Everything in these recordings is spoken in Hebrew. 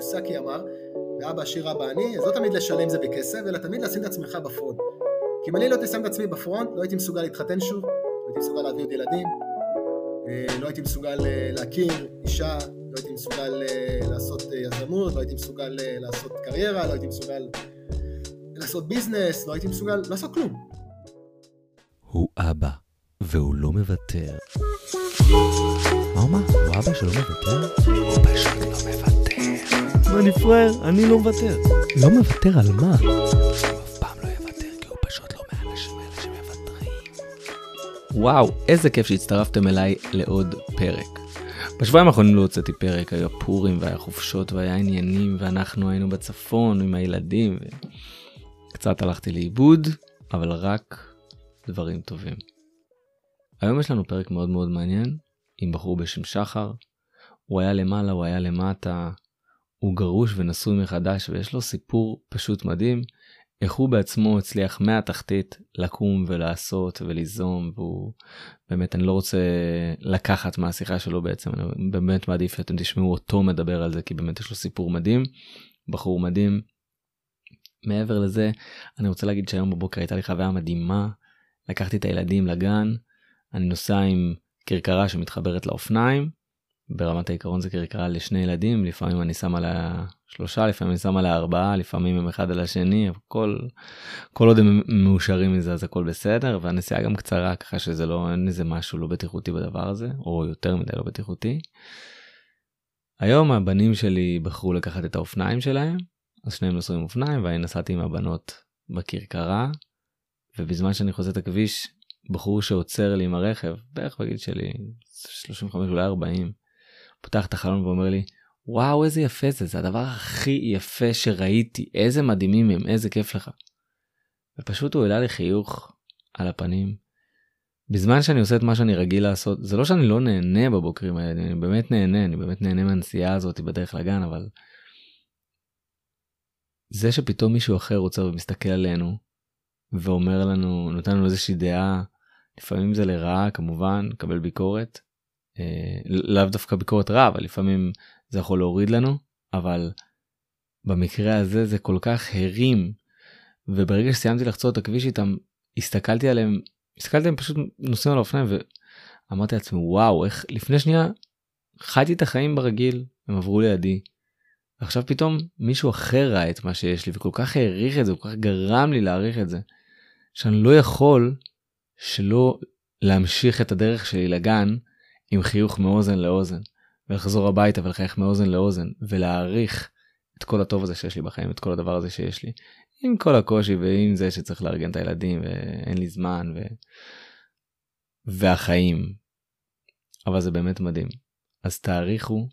קיוסקי אמר, ואבא עשיר אבא אני, אז לא תמיד לשלם זה בכסף, אלא תמיד לשים את עצמך בפרונט. כי אם אני לא הייתי שם את עצמי בפרונט, לא הייתי מסוגל להתחתן שוב, לא הייתי מסוגל להביא עוד ילדים, אה, לא הייתי מסוגל אה, להכיר אישה, לא הייתי מסוגל אה, לעשות יזמות, לא הייתי מסוגל לעשות קריירה, לא הייתי מסוגל לעשות ביזנס, לא הייתי מסוגל לעשות כלום. הוא אבא, והוא לא מוותר. מה הוא אמר? הוא אבא שלא מוותר? הוא פשוט לא מוותר. מה אני פראייר? אני לא מוותר. לא מוותר על מה? לא לא. וואו, איזה כיף שהצטרפתם אליי לעוד פרק. בשבועיים האחרונים לא הוצאתי פרק, היו הפורים והיה חופשות והיה עניינים ואנחנו היינו בצפון עם הילדים וקצת הלכתי לאיבוד, אבל רק דברים טובים. היום יש לנו פרק מאוד מאוד מעניין עם בחור בשם שחר. הוא היה למעלה, הוא היה למטה, הוא גרוש ונשוי מחדש ויש לו סיפור פשוט מדהים איך הוא בעצמו הצליח מהתחתית לקום ולעשות וליזום והוא באמת אני לא רוצה לקחת מהשיחה שלו בעצם אני באמת מעדיף שאתם תשמעו אותו מדבר על זה כי באמת יש לו סיפור מדהים בחור מדהים. מעבר לזה אני רוצה להגיד שהיום בבוקר הייתה לי חוויה מדהימה לקחתי את הילדים לגן, אני נוסע עם כרכרה שמתחברת לאופניים, ברמת העיקרון זה כרכרה לשני ילדים, לפעמים אני שם עליה שלושה, לפעמים אני שם עליה ארבעה, לפעמים הם אחד על השני, כל, כל עוד הם מאושרים מזה אז הכל בסדר, והנסיעה גם קצרה ככה שזה לא, אין איזה משהו לא בטיחותי בדבר הזה, או יותר מדי לא בטיחותי. היום הבנים שלי בחרו לקחת את האופניים שלהם, אז שניהם נוסעים אופניים, ואני נסעתי עם הבנות בכרכרה, ובזמן שאני חוזר את הכביש, בחור שעוצר לי עם הרכב, בערך בגיל שלי, 35 אולי 40, פותח את החלון ואומר לי, וואו איזה יפה זה, זה הדבר הכי יפה שראיתי, איזה מדהימים הם, איזה כיף לך. ופשוט הוא העלה לי חיוך על הפנים. בזמן שאני עושה את מה שאני רגיל לעשות, זה לא שאני לא נהנה בבוקרים האלה, אני באמת נהנה, אני באמת נהנה מהנסיעה הזאת בדרך לגן, אבל זה שפתאום מישהו אחר עוצר ומסתכל עלינו, ואומר לנו, נותן לנו איזושהי דעה, לפעמים זה לרעה כמובן, קבל ביקורת, לאו דווקא ביקורת רע, אבל לפעמים זה יכול להוריד לנו, אבל במקרה הזה זה כל כך הרים, וברגע שסיימתי לחצות את הכביש איתם, הסתכלתי עליהם, הסתכלתי עליהם פשוט נוסעים על האופניים ואמרתי לעצמי וואו איך לפני שנייה חייתי את החיים ברגיל הם עברו לידי. עכשיו פתאום מישהו אחר ראה את מה שיש לי וכל כך העריך את זה כל כך גרם לי להעריך את זה. שאני לא יכול שלא להמשיך את הדרך שלי לגן עם חיוך מאוזן לאוזן, ולחזור הביתה ולחייך מאוזן לאוזן, ולהעריך את כל הטוב הזה שיש לי בחיים, את כל הדבר הזה שיש לי, עם כל הקושי ועם זה שצריך לארגן את הילדים ואין לי זמן ו... והחיים. אבל זה באמת מדהים. אז תעריכו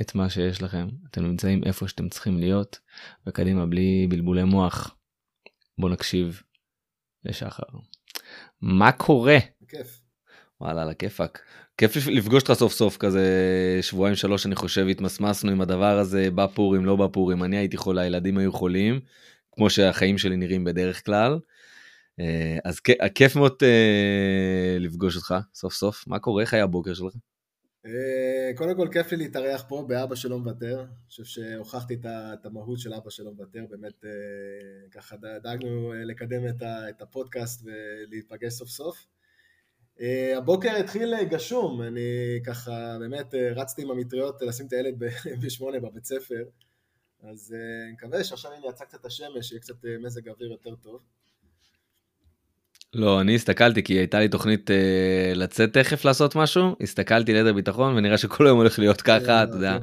את מה שיש לכם, אתם נמצאים איפה שאתם צריכים להיות, וקדימה בלי בלבולי מוח. בואו נקשיב לשחר. מה קורה? כיף. וואלה, על הכיפאק. כיף לפגוש אותך סוף סוף כזה שבועיים שלוש אני חושב התמסמסנו עם הדבר הזה בפורים לא בפורים אני הייתי חולה הילדים היו חולים כמו שהחיים שלי נראים בדרך כלל. אה, אז כיף מאוד אה, לפגוש אותך סוף סוף מה קורה איך היה הבוקר שלך? אה, קודם כל כיף לי להתארח פה באבא שלא מוותר, אני חושב שהוכחתי את המהות של אבא שלא מוותר, באמת ככה דאגנו לקדם את הפודקאסט ולהיפגש סוף סוף. הבוקר התחיל גשום, אני ככה באמת רצתי עם המטריות לשים את הילד בשמונה בבית ספר, אז אני מקווה שעכשיו אני אצא קצת השמש, שיהיה קצת מזג אוויר יותר טוב. לא, אני הסתכלתי כי הייתה לי תוכנית אה, לצאת תכף לעשות משהו, הסתכלתי ליתר ביטחון ונראה שכל היום הולך להיות ככה, אתה יודע,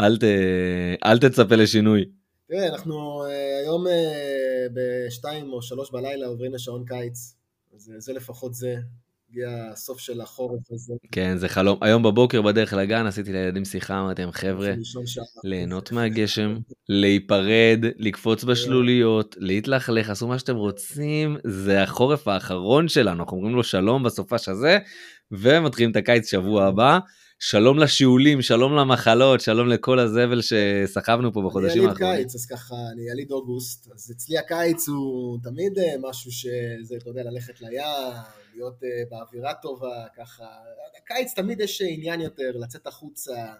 אל, ת, אל תצפה לשינוי. תראה, אנחנו אה, היום אה, בשתיים או שלוש בלילה עוברים לשעון קיץ, אז זה לפחות זה, הגיע הסוף של החורף הזה. כן, זה חלום. היום בבוקר בדרך לגן עשיתי לילדים שיחה, אמרתי להם, חבר'ה, ליהנות מהגשם, להיפרד, לקפוץ בשלוליות, להתלכלך, עשו מה שאתם רוצים, זה החורף האחרון שלנו, אנחנו אומרים לו שלום בסופש הזה, ומתחילים את הקיץ שבוע הבא. שלום לשיעולים, שלום למחלות, שלום לכל הזבל שסחבנו פה בחודשים האחרונים. אני יליד קיץ, אז ככה, אני יליד אוגוסט, אז אצלי הקיץ הוא תמיד אה, משהו שזה, אתה יודע, ללכת לים, להיות uh, באווירה טובה, ככה, הקיץ תמיד יש עניין יותר, לצאת החוצה,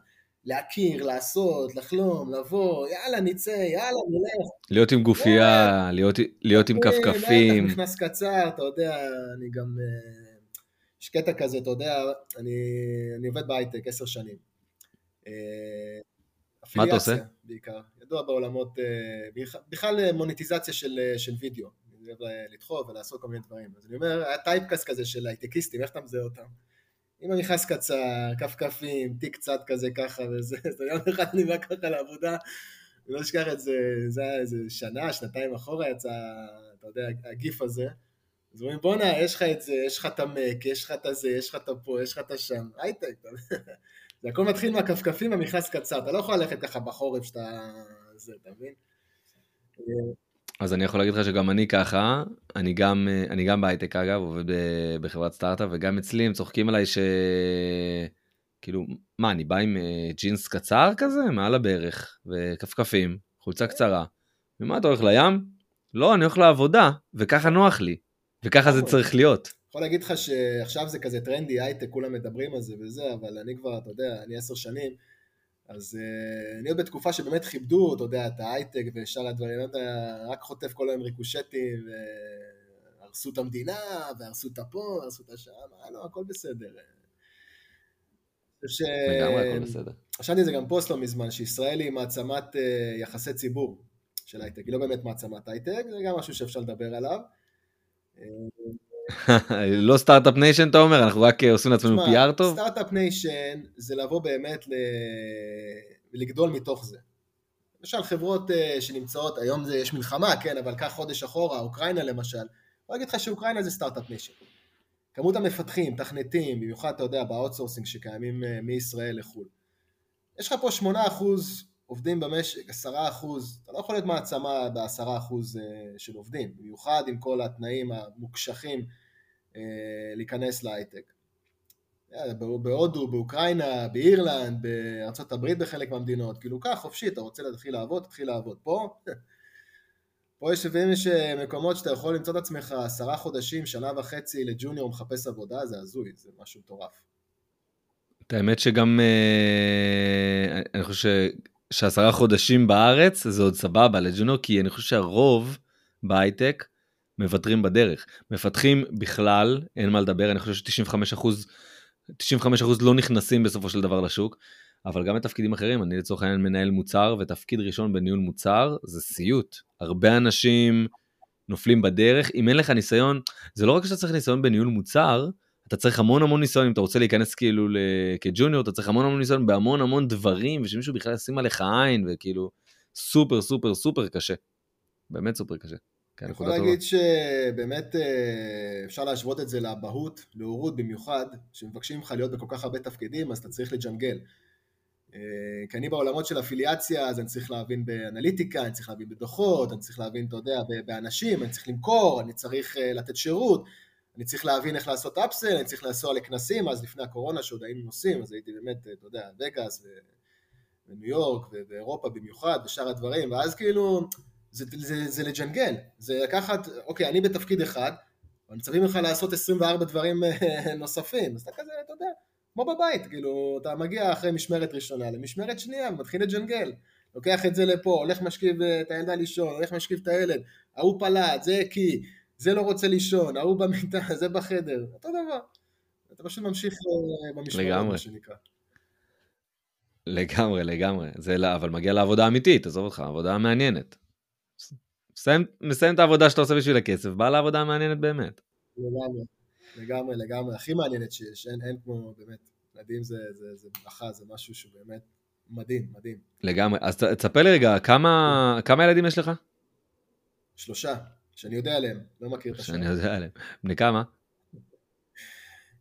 להכיר, לעשות, לחלום, לבוא, יאללה, נצא, יאללה, נלך. להיות עם גופייה, להיות, להיות עם כפכפים. בטח, נכנס קצר, אתה יודע, אני גם... אה, יש קטע כזה, אתה יודע, אני, אני עובד בהייטק עשר שנים. אה, מה אתה עושה? בעיקר. ידוע בעולמות, בכלל מוניטיזציה של, של וידאו. אני אוהב לדחוף ולעשות כל מיני דברים. אז אני אומר, היה typecast כזה של הייטקיסטים, איך אתה מזהה אותם? עם המכנס קצר, כפכפים, תיק צד כזה ככה וזה, אז יום אחד אני בא ככה לעבודה, אני לא אשכח את זה, זה היה איזה שנה, שנתיים אחורה יצא, אתה יודע, הגיף הזה. אז אומרים, בואנה, יש לך את זה, יש לך את המק, יש לך את הזה, יש לך את הפה, יש לך את השם, הייטק, זה הכל מתחיל מהכפכפים במכנס קצר, אתה לא יכול ללכת ככה בחורף שאתה... זה, אתה מבין? אז אני יכול להגיד לך שגם אני ככה, אני גם, אני גם בהייטק אגב, עובד בחברת סטארט-אפ, וגם אצלי הם צוחקים עליי ש... כאילו, מה, אני בא עם אה, ג'ינס קצר כזה, מעל הברך, וכפכפים, חולצה קצרה. ומה, אתה הולך לים? לא, אני הולך לעבודה, וככה נוח לי, וככה זה צריך להיות. יכול להגיד לך שעכשיו זה כזה טרנדי, הייטק, כולם מדברים על זה וזה, אבל אני כבר, אתה יודע, אני עשר שנים, אז uh, אני עוד בתקופה שבאמת כיבדו, אתה יודע, את ההייטק ושאר הדברים, אתה רק חוטף כל היום ריקושטים, והרסו את המדינה, והרסו את הפה, והרסו את השם, אה, לא, הכל בסדר. ש... לגמרי הכל בסדר. חשבתי זה גם פוסט לא מזמן, שישראל היא מעצמת יחסי ציבור של הייטק, היא לא באמת מעצמת הייטק, זה גם משהו שאפשר לדבר עליו. לא start-up nation אתה אומר, אנחנו רק עושים לעצמנו PR טוב? start-up nation זה לבוא באמת. לגדול מתוך זה. למשל חברות אה, שנמצאות, היום זה, יש מלחמה, כן, אבל קח חודש אחורה, אוקראינה למשל, אני אגיד לך שאוקראינה זה start-up nation. כמות המפתחים, תכנתים, במיוחד אתה יודע ב outsourcing שקיימים אה, מישראל לחו"ל. יש לך פה 8% עובדים במשק, 10%, אתה לא יכול להיות מעצמה ב-10% אה, של עובדים, במיוחד עם כל התנאים המוקשחים אה, להיכנס להייטק. בהודו, באוקראינה, באירלנד, בארצות הברית בחלק מהמדינות, כאילו קח חופשי, אתה רוצה להתחיל לעבוד, תתחיל לעבוד. פה, פה יש לפעמים יש אה, מקומות שאתה יכול למצוא את עצמך עשרה חודשים, שנה וחצי לג'וניור מחפש עבודה, זה הזוי, זה משהו מטורף. את האמת שגם, אה, אני חושב שעשרה חודשים בארץ זה עוד סבבה לג'וניור, כי אני חושב שהרוב בהייטק מוותרים בדרך. מפתחים בכלל, אין מה לדבר, אני חושב ש-95 אחוז 95% לא נכנסים בסופו של דבר לשוק, אבל גם בתפקידים אחרים, אני לצורך העניין מנהל מוצר, ותפקיד ראשון בניהול מוצר זה סיוט. הרבה אנשים נופלים בדרך, אם אין לך ניסיון, זה לא רק שאתה צריך ניסיון בניהול מוצר, אתה צריך המון המון ניסיון, אם אתה רוצה להיכנס כאילו כג'וניור, אתה צריך המון המון ניסיון בהמון המון דברים, ושמישהו בכלל ישים עליך עין, וכאילו, סופר סופר סופר קשה. באמת סופר קשה. כן, אני יכול להגיד שבאמת אה, אפשר להשוות את זה לאבהות, להורות במיוחד, שמבקשים ממך להיות בכל כך הרבה תפקידים, אז אתה צריך לג'נגל. אה, כי אני בעולמות של אפיליאציה, אז אני צריך להבין באנליטיקה, אני צריך להבין בדוחות, אני צריך להבין, אתה יודע, באנשים, אני צריך למכור, אני צריך אה, לתת שירות, אני צריך להבין איך לעשות אפסל, אני צריך לנסוע לכנסים, אז לפני הקורונה שעוד היינו נוסעים, אז הייתי באמת, אתה יודע, וגאס וניו יורק ואירופה במיוחד, ושאר הדברים, ואז כאילו... זה, זה, זה לג'נגל, זה לקחת, אוקיי, אני בתפקיד אחד, אבל מצפים ממך לעשות 24 דברים אה, נוספים, אז אתה כזה, אתה יודע, כמו בבית, כאילו, אתה מגיע אחרי משמרת ראשונה למשמרת שנייה, ומתחיל לג'נגל, לוקח את זה לפה, הולך משכיב אה, את הילדה לישון, הולך משכיב את הילד, ההוא פלט, זה הקיא, זה לא רוצה לישון, ההוא במיטה, זה בחדר, אותו דבר. אתה פשוט ממשיך אה, במשמרת, מה שנקרא. לגמרי, לגמרי. זה, לא, אבל מגיע לעבודה אמיתית, עזוב אותך, עבודה מעניינת. מסיים, מסיים את העבודה שאתה עושה בשביל הכסף, בא לעבודה מעניינת באמת. לגמרי, לגמרי, לגמרי, הכי מעניינת שיש, אין, אין כמו באמת, מדהים זה, זה, זה ברכה, זה משהו שהוא באמת מדהים, מדהים. לגמרי, אז תספר לי רגע, כמה, כמה ילדים יש לך? שלושה, שאני יודע עליהם, לא מכיר את השאלה. שאני יודע עליהם, בני כמה?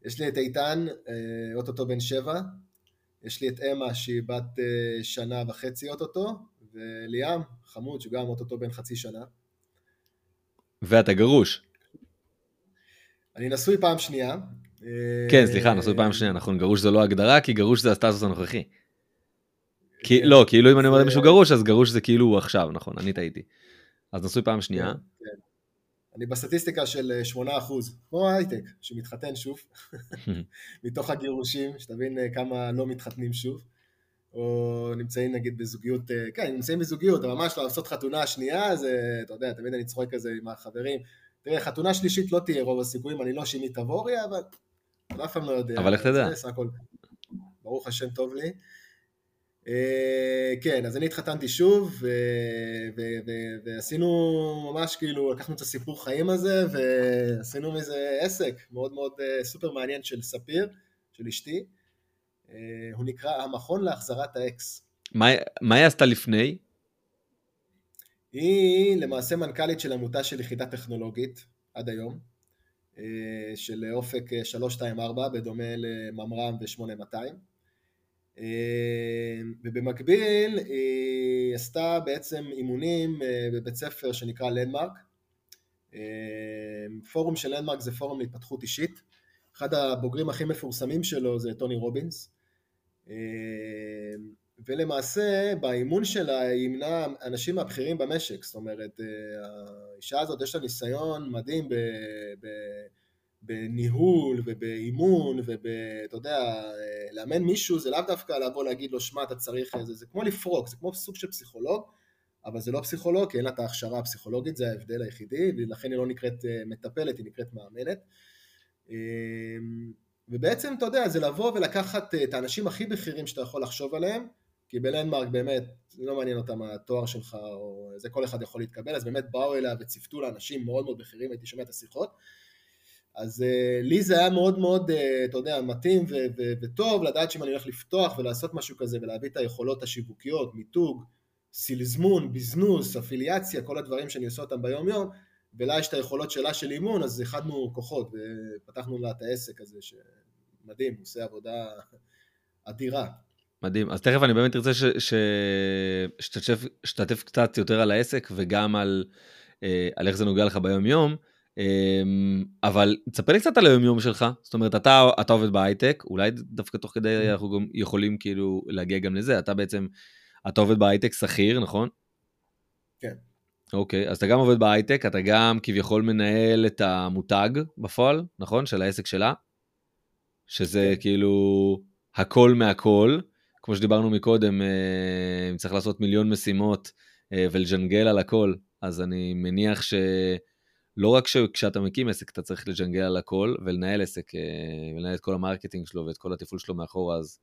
יש לי את איתן, אה, אוטוטו בן שבע, יש לי את אמה שהיא בת אה, שנה וחצי אוטוטו, וליאם, חמוד, שהוא גם אוטוטו בן חצי שנה. ואתה גרוש. אני נשוי פעם שנייה. כן, סליחה, נשוי פעם שנייה, נכון, גרוש זה לא הגדרה, כי גרוש זה הסטטוס הנוכחי. כי, כן. לא, כאילו אם אני אומר למישהו גרוש, אז גרוש זה כאילו עכשיו, נכון, אני טעיתי. אז נשוי פעם שנייה. כן, כן. אני בסטטיסטיקה של 8%, אה, כמו הייטק, שמתחתן שוב, מתוך הגירושים, שתבין אה, כמה לא מתחתנים שוב. או נמצאים נגיד בזוגיות, כן, נמצאים בזוגיות, אבל ממש לעשות חתונה שנייה, זה, אתה יודע, תמיד אני צוחק כזה עם החברים. תראה, חתונה שלישית לא תהיה רוב הסיכויים, אני לא שימי תבורי, אבל אני אף פעם לא יודע. אבל איך תדע? ברוך השם טוב לי. כן, אז אני התחתנתי שוב, ועשינו ממש כאילו, לקחנו את הסיפור חיים הזה, ועשינו מזה עסק מאוד מאוד סופר מעניין של ספיר, של אשתי. הוא נקרא המכון להחזרת האקס. מה היא עשתה לפני? היא למעשה מנכ"לית של עמותה של יחידה טכנולוגית עד היום, של אופק 324, בדומה לממר"ם ו-8200. ובמקביל היא עשתה בעצם אימונים בבית ספר שנקרא לנדמרק. פורום של לנדמרק זה פורום להתפתחות אישית. אחד הבוגרים הכי מפורסמים שלו זה טוני רובינס. ולמעשה באימון שלה היא ימנה אנשים מהבכירים במשק, זאת אומרת האישה הזאת יש לה ניסיון מדהים ב, ב, בניהול ובאימון ואתה יודע, לאמן מישהו זה לאו דווקא לבוא להגיד לו שמע אתה צריך, זה, זה כמו לפרוק, זה כמו סוג של פסיכולוג, אבל זה לא פסיכולוג כי אין לה את ההכשרה הפסיכולוגית, זה ההבדל היחידי, ולכן היא לא נקראת מטפלת, היא נקראת מאמנת. ובעצם אתה יודע, זה לבוא ולקחת את האנשים הכי בכירים שאתה יכול לחשוב עליהם, כי בלנדמרק באמת, לא מעניין אותם התואר שלך, או זה כל אחד יכול להתקבל, אז באמת באו אליה וציוותו לאנשים מאוד מאוד בכירים, הייתי שומע את השיחות. אז uh, לי זה היה מאוד מאוד, uh, אתה יודע, מתאים ו- ו- וטוב לדעת שאם אני הולך לפתוח ולעשות משהו כזה ולהביא את היכולות השיווקיות, מיתוג, סילזמון, ביזנוס, אפיליאציה, כל הדברים שאני עושה אותם ביום יום, ולה יש את היכולות שלה של אימון, אז איחדנו כוחות ופתחנו לה את העסק הזה, שמדהים, עושה עבודה אדירה. מדהים. אז תכף אני באמת ארצה שתשתתף קצת יותר על העסק וגם על, אה, על איך זה נוגע לך ביום-יום. אמ, אבל תספר לי קצת על היום-יום שלך. זאת אומרת, אתה, אתה עובד בהייטק, אולי דווקא תוך כדי mm-hmm. אנחנו גם יכולים כאילו להגיע גם לזה. אתה בעצם, אתה עובד בהייטק שכיר, נכון? כן. אוקיי, אז אתה גם עובד בהייטק, אתה גם כביכול מנהל את המותג בפועל, נכון? של העסק שלה? שזה כן. כאילו הכל מהכל. כמו שדיברנו מקודם, אה, אם צריך לעשות מיליון משימות אה, ולג'נגל על הכל, אז אני מניח שלא רק שכשאתה מקים עסק אתה צריך לג'נגל על הכל ולנהל עסק, אה, ולנהל את כל ה marketing שלו ואת כל התפעול שלו מאחורה, אז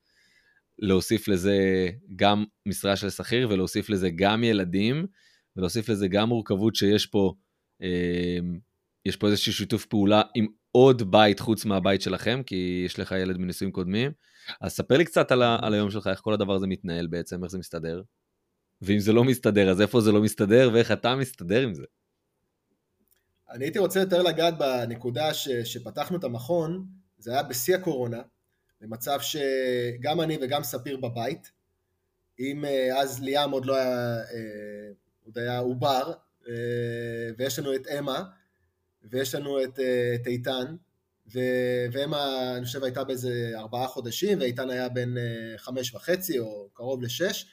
להוסיף לזה גם משרה של שכיר ולהוסיף לזה גם ילדים, ולהוסיף לזה גם מורכבות שיש פה, יש פה איזשהו שיתוף פעולה עם עוד בית חוץ מהבית שלכם, כי יש לך ילד מנישואים קודמים. אז ספר לי קצת על, ה, על היום שלך, איך כל הדבר הזה מתנהל בעצם, איך זה מסתדר. ואם זה לא מסתדר, אז איפה זה לא מסתדר, ואיך אתה מסתדר עם זה. אני הייתי רוצה יותר לגעת בנקודה ש, שפתחנו את המכון, זה היה בשיא הקורונה, במצב שגם אני וגם ספיר בבית, אם אה, אז ליאם עוד לא היה, אה, עוד היה עובר, אה, ויש לנו את אמה, ויש לנו את, את איתן, ואמה, אני חושב, הייתה באיזה ארבעה חודשים, ואיתן היה אה, חמש וחצי, או קרוב לשש,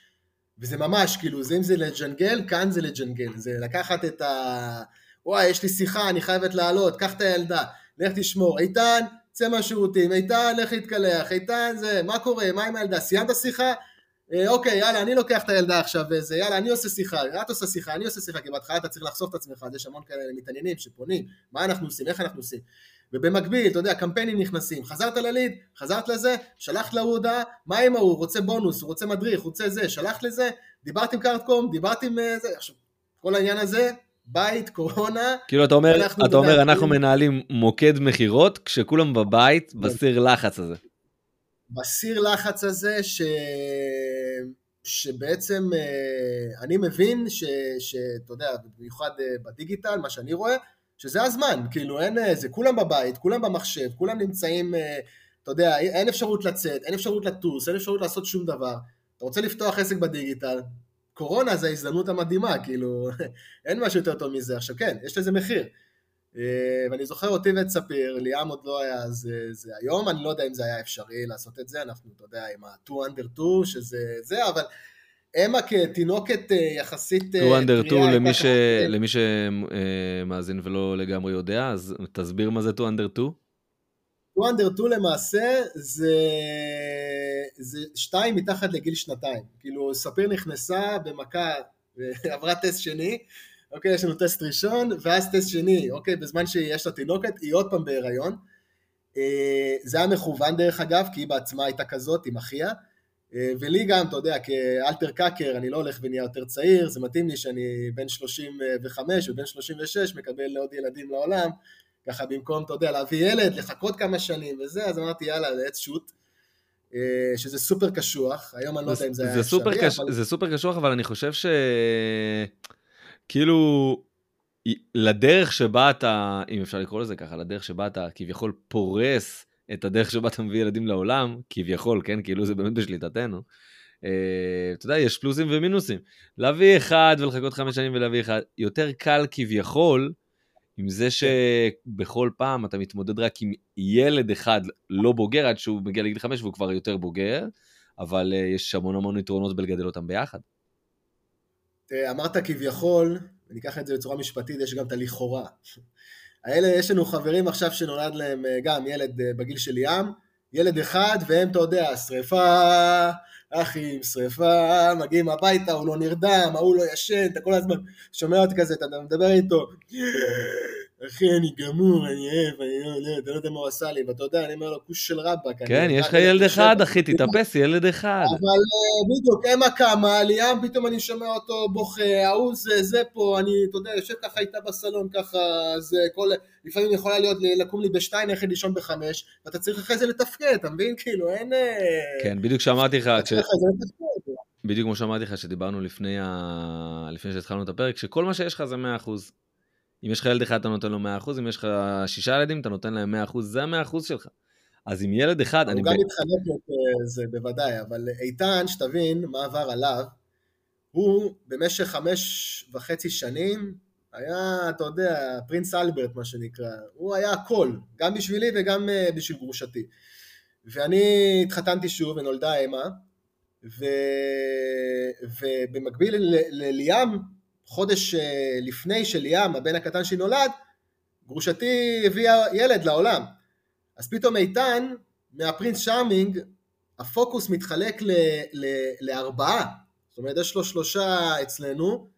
וזה ממש, כאילו, זה אם זה לג'נגל, כאן זה לג'נגל. זה לקחת את ה... וואי, יש לי שיחה, אני חייבת לעלות, קח את הילדה, לך תשמור. איתן, צא מהשירותים, איתן, לך להתקלח, איתן, זה, מה קורה, מה עם הילדה, סיימת שיחה? אה, אוקיי, יאללה, אני לוקח את הילדה עכשיו וזה, יאללה, אני עושה שיחה, את עושה שיחה, אני עושה שיחה, כי בהתחלה אתה צריך לחשוף את עצמך, אז יש המון כאלה מתעניינים שפונים, מה אנחנו עושים, איך אנחנו עושים. ובמקביל, אתה יודע, קמפיינים נכנסים, חזרת לליד, חזרת לזה, שלחת להוא הודעה, מה עם ההוא, רוצה בונוס, הוא רוצה מדריך, רוצה זה, שלחת לזה, דיברת עם קארטקום, דיברת עם אה, זה, עכשיו, כל העניין הזה, בית, קורונה. כאילו אתה אומר, אתה אומר, אנחנו מנהלים מוקד מכירות, כשכולם בבית, כן. בסיר לחץ הזה. בסיר לחץ הזה, ש... שבעצם אה, אני מבין שאתה יודע, במיוחד אה, בדיגיטל, מה שאני רואה, שזה הזמן, כאילו אין, אה, זה כולם בבית, כולם במחשב, כולם נמצאים, אתה יודע, אין אפשרות לצאת, אין אפשרות לטוס, אין אפשרות לעשות שום דבר. אתה רוצה לפתוח עסק בדיגיטל, קורונה זה ההזדמנות המדהימה, כאילו, אין משהו יותר טוב מזה. עכשיו כן, יש לזה מחיר. אה, ואני זוכר אותי ואת ספיר, ליאם עוד לא היה זה, זה היום, אני לא יודע אם זה היה אפשרי לעשות את זה, אנחנו, אתה יודע, עם ה-2 under 2, שזה זה, אבל אמה כתינוקת אה, יחסית... 2 אה, under 2 למי, ש... למי שמאזין ולא לגמרי יודע, אז תסביר מה זה 2 under 2. 2 under 2 למעשה זה זה שתיים מתחת לגיל שנתיים. כאילו, ספיר נכנסה במכה, עברה טסט שני, אוקיי, יש לנו טסט ראשון, ואז טסט שני, אוקיי, בזמן שיש לה תינוקת, היא עוד פעם בהיריון. אה, זה היה מכוון דרך אגב, כי היא בעצמה הייתה כזאת עם אחיה. אה, ולי גם, אתה יודע, כאלטר קאקר, אני לא הולך ונהיה יותר צעיר, זה מתאים לי שאני בן 35 ובן 36 מקבל עוד ילדים לעולם, ככה במקום, אתה יודע, להביא ילד, לחכות כמה שנים וזה, אז אמרתי יאללה, let's shoot, אה, שזה סופר קשוח, היום אני לא יודע אם זה היה אפשרי, קש... אבל... זה סופר קשוח, אבל אני חושב ש... כאילו, לדרך שבה אתה, אם אפשר לקרוא לזה ככה, לדרך שבה אתה כביכול פורס את הדרך שבה אתה מביא ילדים לעולם, כביכול, כן? כאילו זה באמת בשליטתנו. Uh, אתה יודע, יש פלוסים ומינוסים. להביא אחד ולחכות חמש שנים ולהביא אחד, יותר קל כביכול, עם זה שבכל פעם אתה מתמודד רק עם ילד אחד לא בוגר עד שהוא מגיע לגיל חמש והוא כבר יותר בוגר, אבל uh, יש המון המון יתרונות בלגדל אותם ביחד. אמרת כביכול, אני אקח את זה בצורה משפטית, יש גם את הלכאורה. האלה, יש לנו חברים עכשיו שנולד להם אה, גם ילד אה, בגיל של ים, ילד אחד, והם, אתה יודע, שריפה, אחים, שריפה, מגיעים הביתה, הוא לא נרדם, ההוא לא ישן, אתה כל הזמן שומע אותי כזה, אתה מדבר איתו, אחי, אני גמור, אני אוהב, אני לא לא יודע מה הוא עשה לי, ואתה יודע, אני אומר לו, כוש של רבאק. כן, יש לך ילד אחד, אחי, תתאפס, ילד אחד. אבל אה, בדיוק, אמה קמה, ליאם, פתאום אני שומע אותו בוכה, ההוא זה, זה פה, אני, אתה יודע, יושב ככה איתה בסלון, ככה, זה כל... לפעמים יכולה להיות, לקום לי בשתיים, ללכת לישון בחמש, ואתה צריך אחרי זה לתפקד, אתה מבין? כאילו, אין... אה, כן, בדיוק שאמרתי לך, בדיוק כמו שאמרתי לך, שדיברנו לפני, ה... לפני שהתחלנו את הפרק, שכל מה שיש לך זה 100%. אם יש לך ילד אחד אתה נותן לו 100%, אם יש לך שישה ילדים אתה נותן להם 100%, זה ה-100% שלך. אז עם ילד אחד, אני... הוא גם מתחלק את אה, זה בוודאי, אבל איתן, שתבין מה עבר עליו, הוא במשך חמש וחצי שנים היה, אתה יודע, פרינס אלברט מה שנקרא, הוא היה הכל, גם בשבילי וגם אה, בשביל גרושתי. ואני התחתנתי שוב ונולדה אמה, ו... ובמקביל לליאם, חודש אה, לפני שליאם, הבן הקטן שלי נולד, גרושתי הביאה ילד לעולם. אז פתאום איתן, מהפרינס שרמינג, הפוקוס מתחלק ל, ל, לארבעה. זאת אומרת, יש לו שלושה אצלנו,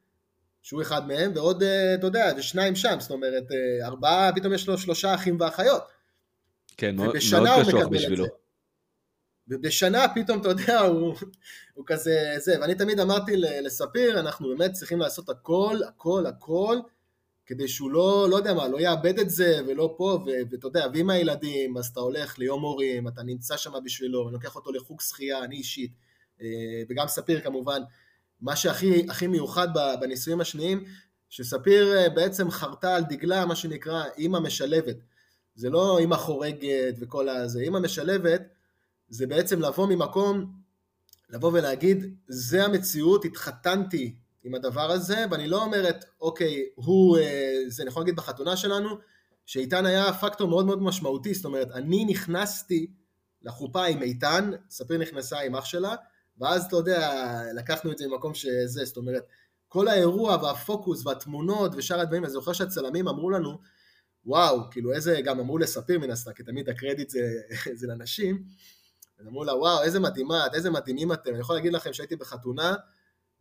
שהוא אחד מהם, ועוד, אה, אתה יודע, ושניים שם, זאת אומרת, אה, ארבעה, פתאום יש לו שלושה אחים ואחיות. כן, מאוד, מאוד קשוח בשבילו. ובשנה פתאום, אתה יודע, הוא, הוא כזה, זה, ואני תמיד אמרתי לספיר, אנחנו באמת צריכים לעשות הכל, הכל, הכל, כדי שהוא לא, לא יודע מה, לא יאבד את זה, ולא פה, ואתה יודע, ועם הילדים, אז אתה הולך ליום הורים, אתה נמצא שם בשבילו, אני לוקח אותו לחוג שחייה, אני אישית, אה, וגם ספיר כמובן, מה שהכי הכי מיוחד בניסויים השניים, שספיר אה, בעצם חרתה על דגלה, מה שנקרא, אימא משלבת. זה לא אימא חורגת וכל הזה, אימא משלבת, זה בעצם לבוא ממקום, לבוא ולהגיד, זה המציאות, התחתנתי עם הדבר הזה, ואני לא אומרת, אוקיי, הוא, אה, זה אני יכול להגיד בחתונה שלנו, שאיתן היה פקטור מאוד מאוד משמעותי, זאת אומרת, אני נכנסתי לחופה עם איתן, ספיר נכנסה עם אח שלה, ואז אתה יודע, לקחנו את זה ממקום שזה, זאת אומרת, כל האירוע והפוקוס והתמונות ושאר הדברים, אני זוכר שהצלמים אמרו לנו, וואו, כאילו איזה, גם אמרו לספיר מן הסתם, כי תמיד הקרדיט זה, זה לנשים, אז אמרו לה, וואו, איזה מדהימה, איזה מדהימים אתם. אני יכול להגיד לכם שהייתי בחתונה,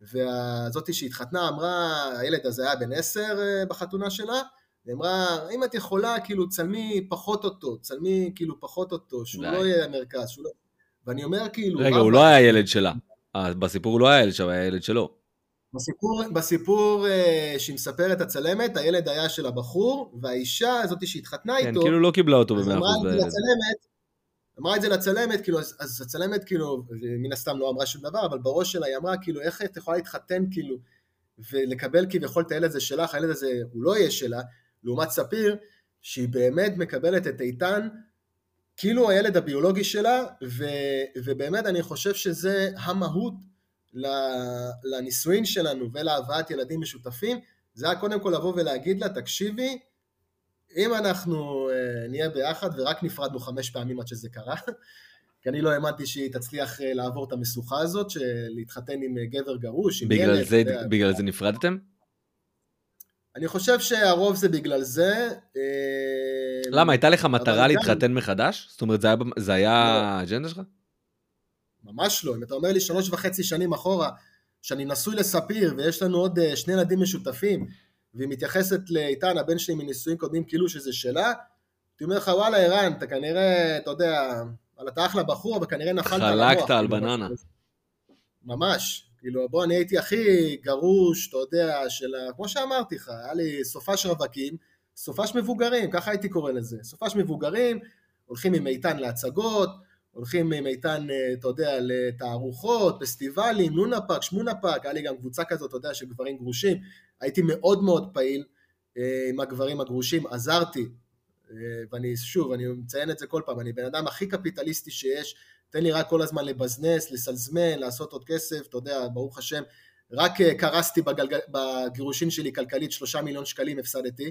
וזאתי שהתחתנה אמרה, הילד הזה היה בן עשר אה, בחתונה שלה, היא אמרה, אם את יכולה, כאילו, צלמי פחות אותו, צלמי כאילו פחות אותו, שהוא לא יהיה המרכז, שהוא לא... ואני אומר כאילו... רגע, הוא לא היה ילד שלה. אה, בסיפור הוא לא היה ילד שלה, היה ילד שלו. בסיפור, בסיפור uh, שהיא מספרת הצלמת, הילד היה של הבחור, והאישה הזאת שהתחתנה כן, איתו, כאילו לא קיבלה אותו במאה אחוז. אמרה לצלמת, אמרה את זה לצלמת, כאילו, אז, אז הצלמת כאילו, מן הסתם לא אמרה שום דבר, אבל בראש שלה היא אמרה, כאילו, איך את יכולה להתחתן, כאילו, ולקבל כביכול את הילד הזה שלך, הילד הזה הוא לא יהיה שלה, לעומת ספיר, שהיא באמת מקבלת את איתן, כאילו הילד הביולוגי שלה, ו, ובאמת אני חושב שזה המהות לנישואין שלנו ולהבאת ילדים משותפים, זה היה קודם כל לבוא ולהגיד לה, תקשיבי, אם אנחנו uh, נהיה ביחד ורק נפרדנו חמש פעמים עד שזה קרה, כי אני לא האמנתי שהיא תצליח uh, לעבור את המשוכה הזאת, של להתחתן עם uh, גבר גרוש, עם בגלל ילד. זה. בגלל זה נפרדתם? אני חושב שהרוב זה בגלל זה. למה, הייתה לך מטרה להתחתן גם... מחדש? זאת אומרת, זה היה, זה היה לא. האג'נדה שלך? ממש לא. אם אתה אומר לי שלוש וחצי שנים אחורה, שאני נשוי לספיר ויש לנו עוד אה, שני ילדים משותפים, והיא מתייחסת לאיתן, הבן שלי מנישואים קודמים, כאילו שזה שלה, הייתי אומר לך, וואלה, ערן, אתה כנראה, אתה יודע, אתה אחלה בחור, אבל כנראה נפלת על המוח. חלקת על בננה. ממש. כאילו, בוא, אני הייתי הכי גרוש, אתה יודע, של ה... כמו שאמרתי לך, היה לי סופש רווקים, סופש מבוגרים, ככה הייתי קורא לזה. סופש מבוגרים, הולכים עם איתן להצגות, הולכים עם איתן, אה, אתה יודע, לתערוכות, פסטיבלים, לונה פארק, שמונה פארק, היה לי גם קבוצה כזאת, אתה יודע, של גברים גרושים. הייתי מאוד מאוד פעיל אה, עם הגברים הגרושים, עזרתי, אה, ואני, שוב, אני מציין את זה כל פעם, אני בן אדם הכי קפיטליסטי שיש, תן לי רק כל הזמן לבזנס, לסלזמן, לעשות עוד כסף, אתה יודע, ברוך השם, רק קרסתי בגלג... בגירושין שלי כלכלית, שלושה מיליון שקלים הפסדתי,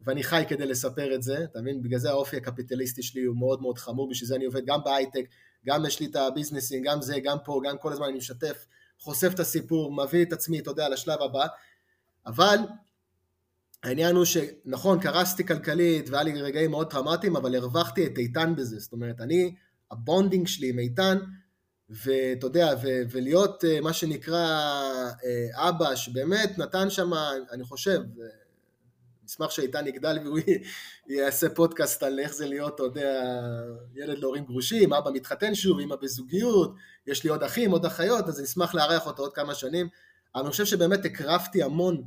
ואני חי כדי לספר את זה, אתה מבין? בגלל זה האופי הקפיטליסטי שלי הוא מאוד מאוד חמור, בשביל זה אני עובד גם בהייטק, גם יש לי את הביזנסים, גם זה, גם פה, גם כל הזמן אני משתף, חושף את הסיפור, מביא את עצמי, אתה יודע, לשלב הבא, אבל העניין הוא שנכון, קרסתי כלכלית והיה לי רגעים מאוד טראומטיים, אבל הרווחתי את איתן בזה, זאת אומרת, אני, ה bonding שלי עם איתן, ואתה יודע, ו- ולהיות אה, מה שנקרא אה, אבא, שבאמת נתן שם, אני חושב, נשמח שאיתן יגדל והוא יעשה פודקאסט על איך זה להיות, אתה יודע, ילד להורים גרושים, אבא מתחתן שוב, אמא בזוגיות, יש לי עוד אחים, עוד אחיות, אז אני אשמח לארח אותו עוד כמה שנים. אני חושב שבאמת הקרבתי המון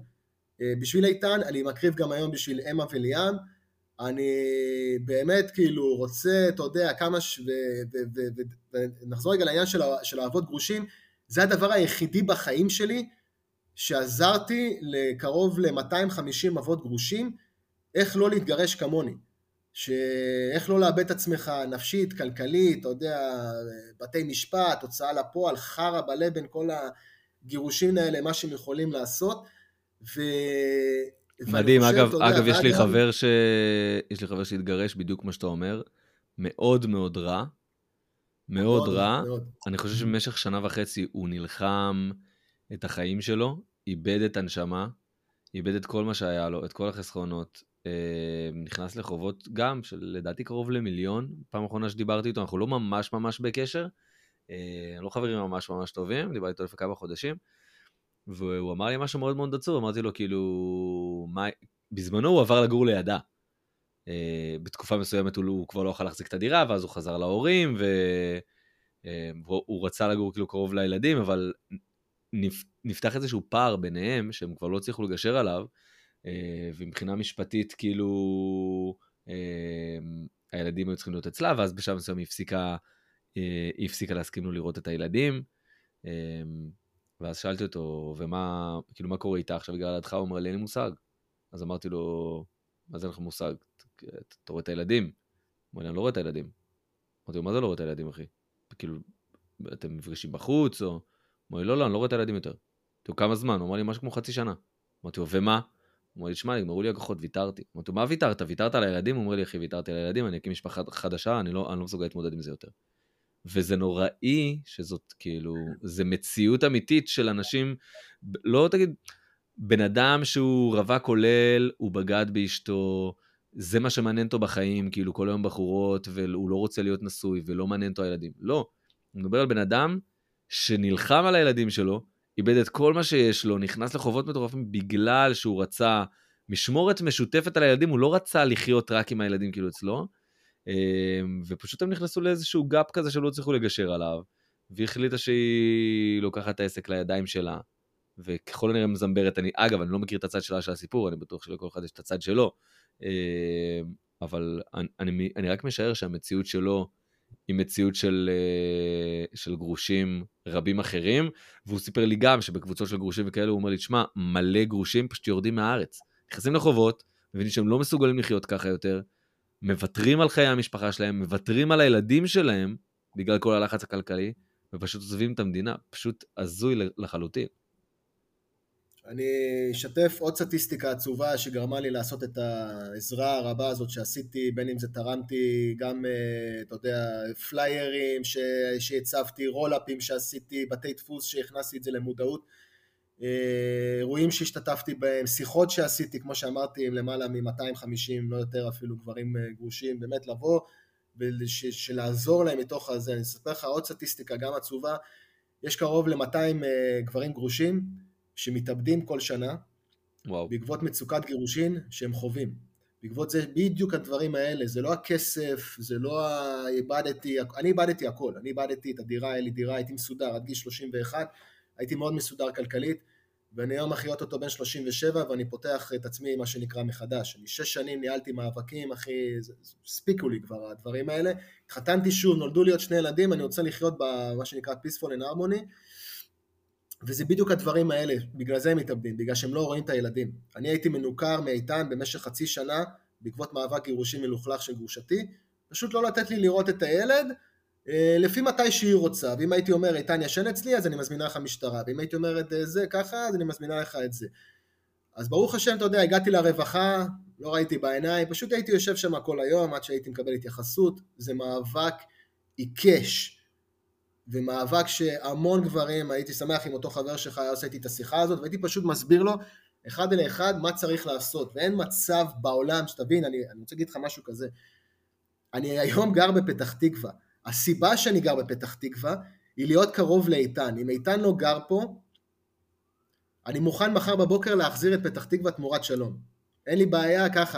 אה, בשביל איתן, אני מקריב גם היום בשביל אמה וליאם. אני באמת כאילו רוצה, אתה יודע, כמה ש... ונחזור רגע לעניין של, של האבות גרושים, זה הדבר היחידי בחיים שלי שעזרתי לקרוב ל-250 אבות גרושים, איך לא להתגרש כמוני. שאיך לא לאבד את עצמך נפשית, כלכלית, אתה יודע, בתי משפט, הוצאה לפועל, חרא בלב בין כל הגירושים האלה, מה שהם יכולים לעשות. ו... מדהים, אגב, יודע, אגב, יש לי, גם... חבר ש... יש לי חבר שהתגרש בדיוק כמו שאתה אומר, מאוד מאוד רע, מאוד, מאוד רע. מאוד. אני חושב שבמשך שנה וחצי הוא נלחם, את החיים שלו, איבד את הנשמה, איבד את כל מה שהיה לו, את כל החסכונות, אה, נכנס לחובות גם של לדעתי קרוב למיליון, פעם אחרונה שדיברתי איתו, אנחנו לא ממש ממש בקשר, אה, לא חברים ממש ממש טובים, דיברתי איתו לפני כמה חודשים, והוא אמר לי משהו מאוד מאוד עצוב, אמרתי לו כאילו, מה... בזמנו הוא עבר לגור לידה. Uh, בתקופה מסוימת הוא, הוא כבר לא יכול להחזיק את הדירה, ואז הוא חזר להורים, והוא uh, רצה לגור כאילו קרוב לילדים, אבל נפתח איזשהו פער ביניהם, שהם כבר לא הצליחו לגשר עליו, אה, ומבחינה משפטית, כאילו, אה, הילדים היו צריכים להיות אצלה, ואז בשלב מסוים היא הפסיקה, אה, היא הפסיקה להסכים לו לראות את הילדים. ואז שאלתי אותו, ומה, כאילו, מה קורה איתה עכשיו בגלל לידך? הוא אומר לי, אין לי מושג. אז אמרתי לו, מה זה אין לך מושג? אתה רואה את הילדים? הוא אומר לי, אני לא רואה את הילדים. אמרתי לו, מה זה לא רואה את הילדים, אחי? כאילו, אתם מפגשים בחוץ, או... אמר לי, לא, לא, אני לא רואה את הילדים יותר. אמרתי לו, כמה זמן? הוא אמר לי, משהו כמו חצי שנה. אמרתי לו, ומה? הוא אמר לי, שמע, נגמרו לי הכוחות, ויתרתי. אמרתי לו, מה ויתרת? ויתרת על הילדים? הוא אומר לי, אחי, ויתרתי על הילדים, אני אקים משפחה חדשה, אני לא, אני לא מסוגל להתמודד עם זה יותר. וזה נוראי שזאת כאילו, זה מציאות אמיתית של אנשים, לא תגיד, בן אדם שהוא רווק כולל, הוא בגד באשתו, זה מה שמעניין אותו בחיים, כאילו כל היום בחורות, והוא לא רוצה להיות נשוי, ולא מעניין אותו הילדים. לא, הוא מדבר על בן אדם שנלחם על הילדים שלו, איבד את כל מה שיש לו, נכנס לחובות מטורפים בגלל שהוא רצה משמורת משותפת על הילדים, הוא לא רצה לחיות רק עם הילדים כאילו אצלו, ופשוט הם נכנסו לאיזשהו גאפ כזה שלא הצליחו לגשר עליו, והיא החליטה שהיא לוקחת את העסק לידיים שלה, וככל הנראה מזמברת, אני, אגב, אני לא מכיר את הצד שלה של הסיפור, אני בטוח שלכל אחד יש את הצד שלו, אמ, אבל אני, אני, אני רק משער שהמציאות שלו, עם מציאות של, אה, של גרושים רבים אחרים, והוא סיפר לי גם שבקבוצות של גרושים וכאלה, הוא אומר לי, תשמע, מלא גרושים פשוט יורדים מהארץ. נכנסים לחובות, מבינים שהם לא מסוגלים לחיות ככה יותר, מוותרים על חיי המשפחה שלהם, מוותרים על הילדים שלהם, בגלל כל הלחץ הכלכלי, ופשוט עוזבים את המדינה, פשוט הזוי לחלוטין. אני אשתף עוד סטטיסטיקה עצובה שגרמה לי לעשות את העזרה הרבה הזאת שעשיתי, בין אם זה תרמתי גם, אה, אתה יודע, פליירים שהצבתי, רולאפים שעשיתי, בתי דפוס שהכנסתי את זה למודעות, אירועים שהשתתפתי בהם, שיחות שעשיתי, כמו שאמרתי, עם למעלה מ-250, לא יותר אפילו גברים אה, גרושים, באמת לבוא ושל לעזור להם מתוך הזה. אני אספר לך עוד סטטיסטיקה, גם עצובה, יש קרוב ל-200 אה, גברים גרושים שמתאבדים כל שנה, וואו. בעקבות מצוקת גירושין שהם חווים. בעקבות זה בדיוק הדברים האלה, זה לא הכסף, זה לא ה... איבדתי, אני איבדתי הכל, אני איבדתי את הדירה, היה לי דירה, הייתי מסודר עד גיל 31, הייתי מאוד מסודר כלכלית, ואני היום מחיות אותו בן 37 ואני פותח את עצמי מה שנקרא מחדש. אני שש שנים ניהלתי מאבקים, אחי, הספיקו לי כבר הדברים האלה. התחתנתי שוב, נולדו לי עוד שני ילדים, אני רוצה לחיות במה שנקרא peaceful and harmony, וזה בדיוק הדברים האלה, בגלל זה הם מתאבדים, בגלל שהם לא רואים את הילדים. אני הייתי מנוכר מאיתן במשך חצי שנה, בעקבות מאבק גירושים מלוכלך של גרושתי, פשוט לא לתת לי לראות את הילד, לפי מתי שהיא רוצה, ואם הייתי אומר איתן ישן אצלי אז אני מזמינה לך משטרה, ואם הייתי אומר את זה ככה אז אני מזמינה לך את זה. אז ברוך השם, אתה יודע, הגעתי לרווחה, לא ראיתי בעיניים, פשוט הייתי יושב שם כל היום עד שהייתי מקבל התייחסות, זה מאבק עיקש, ומאבק שהמון גברים, הייתי שמח אם אותו חבר שלך היה עושה איתי את השיחה הזאת, והייתי פשוט מסביר לו אחד אל אחד מה צריך לעשות, ואין מצב בעולם, שתבין, אני, אני רוצה להגיד לך משהו כזה, אני היום גר בפתח תקווה, הסיבה שאני גר בפתח תקווה היא להיות קרוב לאיתן. אם איתן לא גר פה, אני מוכן מחר בבוקר להחזיר את פתח תקווה תמורת שלום. אין לי בעיה ככה.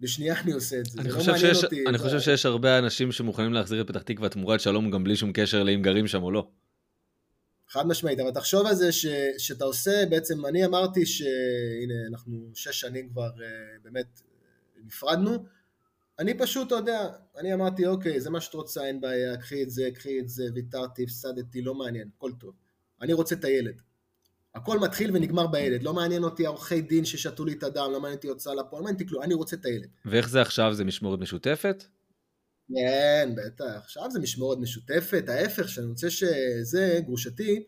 בשנייה אני עושה את זה, אני זה חושב לא מעניין שיש, אותי. אני חושב שיש הרבה אנשים שמוכנים להחזיר את פתח תקווה תמורת שלום גם בלי שום קשר לאם גרים שם או לא. חד משמעית, אבל תחשוב על זה ש, שאתה עושה, בעצם אני אמרתי שהנה אנחנו שש שנים כבר אה, באמת נפרדנו, אני פשוט, אתה יודע, אני אמרתי אוקיי, זה מה שאת רוצה, אין בעיה, קחי את זה, קחי את זה, ויתרתי, הפסדתי, לא מעניין, הכל טוב. אני רוצה את הילד. הכל מתחיל ונגמר בילד, לא מעניין אותי עורכי דין ששתו לי את הדם, לא מעניין אותי הוצאה לפועל, לא מעניין אותי כלום, אני רוצה את הילד. ואיך זה עכשיו? זה משמורת משותפת? כן, בטח. עכשיו זה משמורת משותפת, ההפך, שאני רוצה שזה, גרושתי,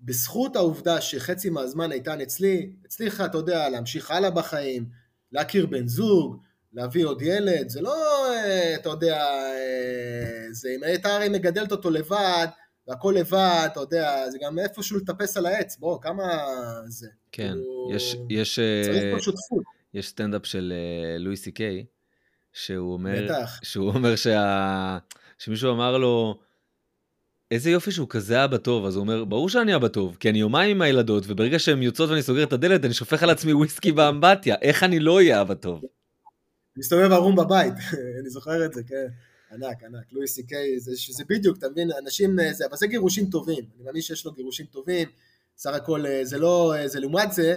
בזכות העובדה שחצי מהזמן איתן אצלי, הצליחה, אתה יודע, להמשיך הלאה בחיים, להכיר בן זוג, להביא עוד ילד, זה לא, אה, אתה יודע, אה, זה אם הייתה הרי מגדלת אותו לבד, והכל לבד, אתה יודע, זה גם איפשהו לטפס על העץ, בוא, כמה זה. כן, כאילו, יש, יש, צריך אה, פה שותפות. יש סטנדאפ של לואי סי קיי, שהוא אומר, בטח. שהוא אומר שה... שמישהו אמר לו, איזה יופי שהוא כזה אבא טוב, אז הוא אומר, ברור שאני אבא טוב, כי אני יומיים עם הילדות, וברגע שהן יוצאות ואני סוגר את הדלת, אני שופך על עצמי וויסקי באמבטיה, איך אני לא אהיה אבא טוב? מסתובב ערום בבית, אני זוכר את זה, כן. ענק, ענק, לואי סי קיי, זה, שזה בדיוק, אתה מבין, אנשים, אה, זה, אבל זה גירושים טובים, אני מאמין שיש לו גירושים טובים, סך הכל אה, זה לא, אה, זה לעומת זה,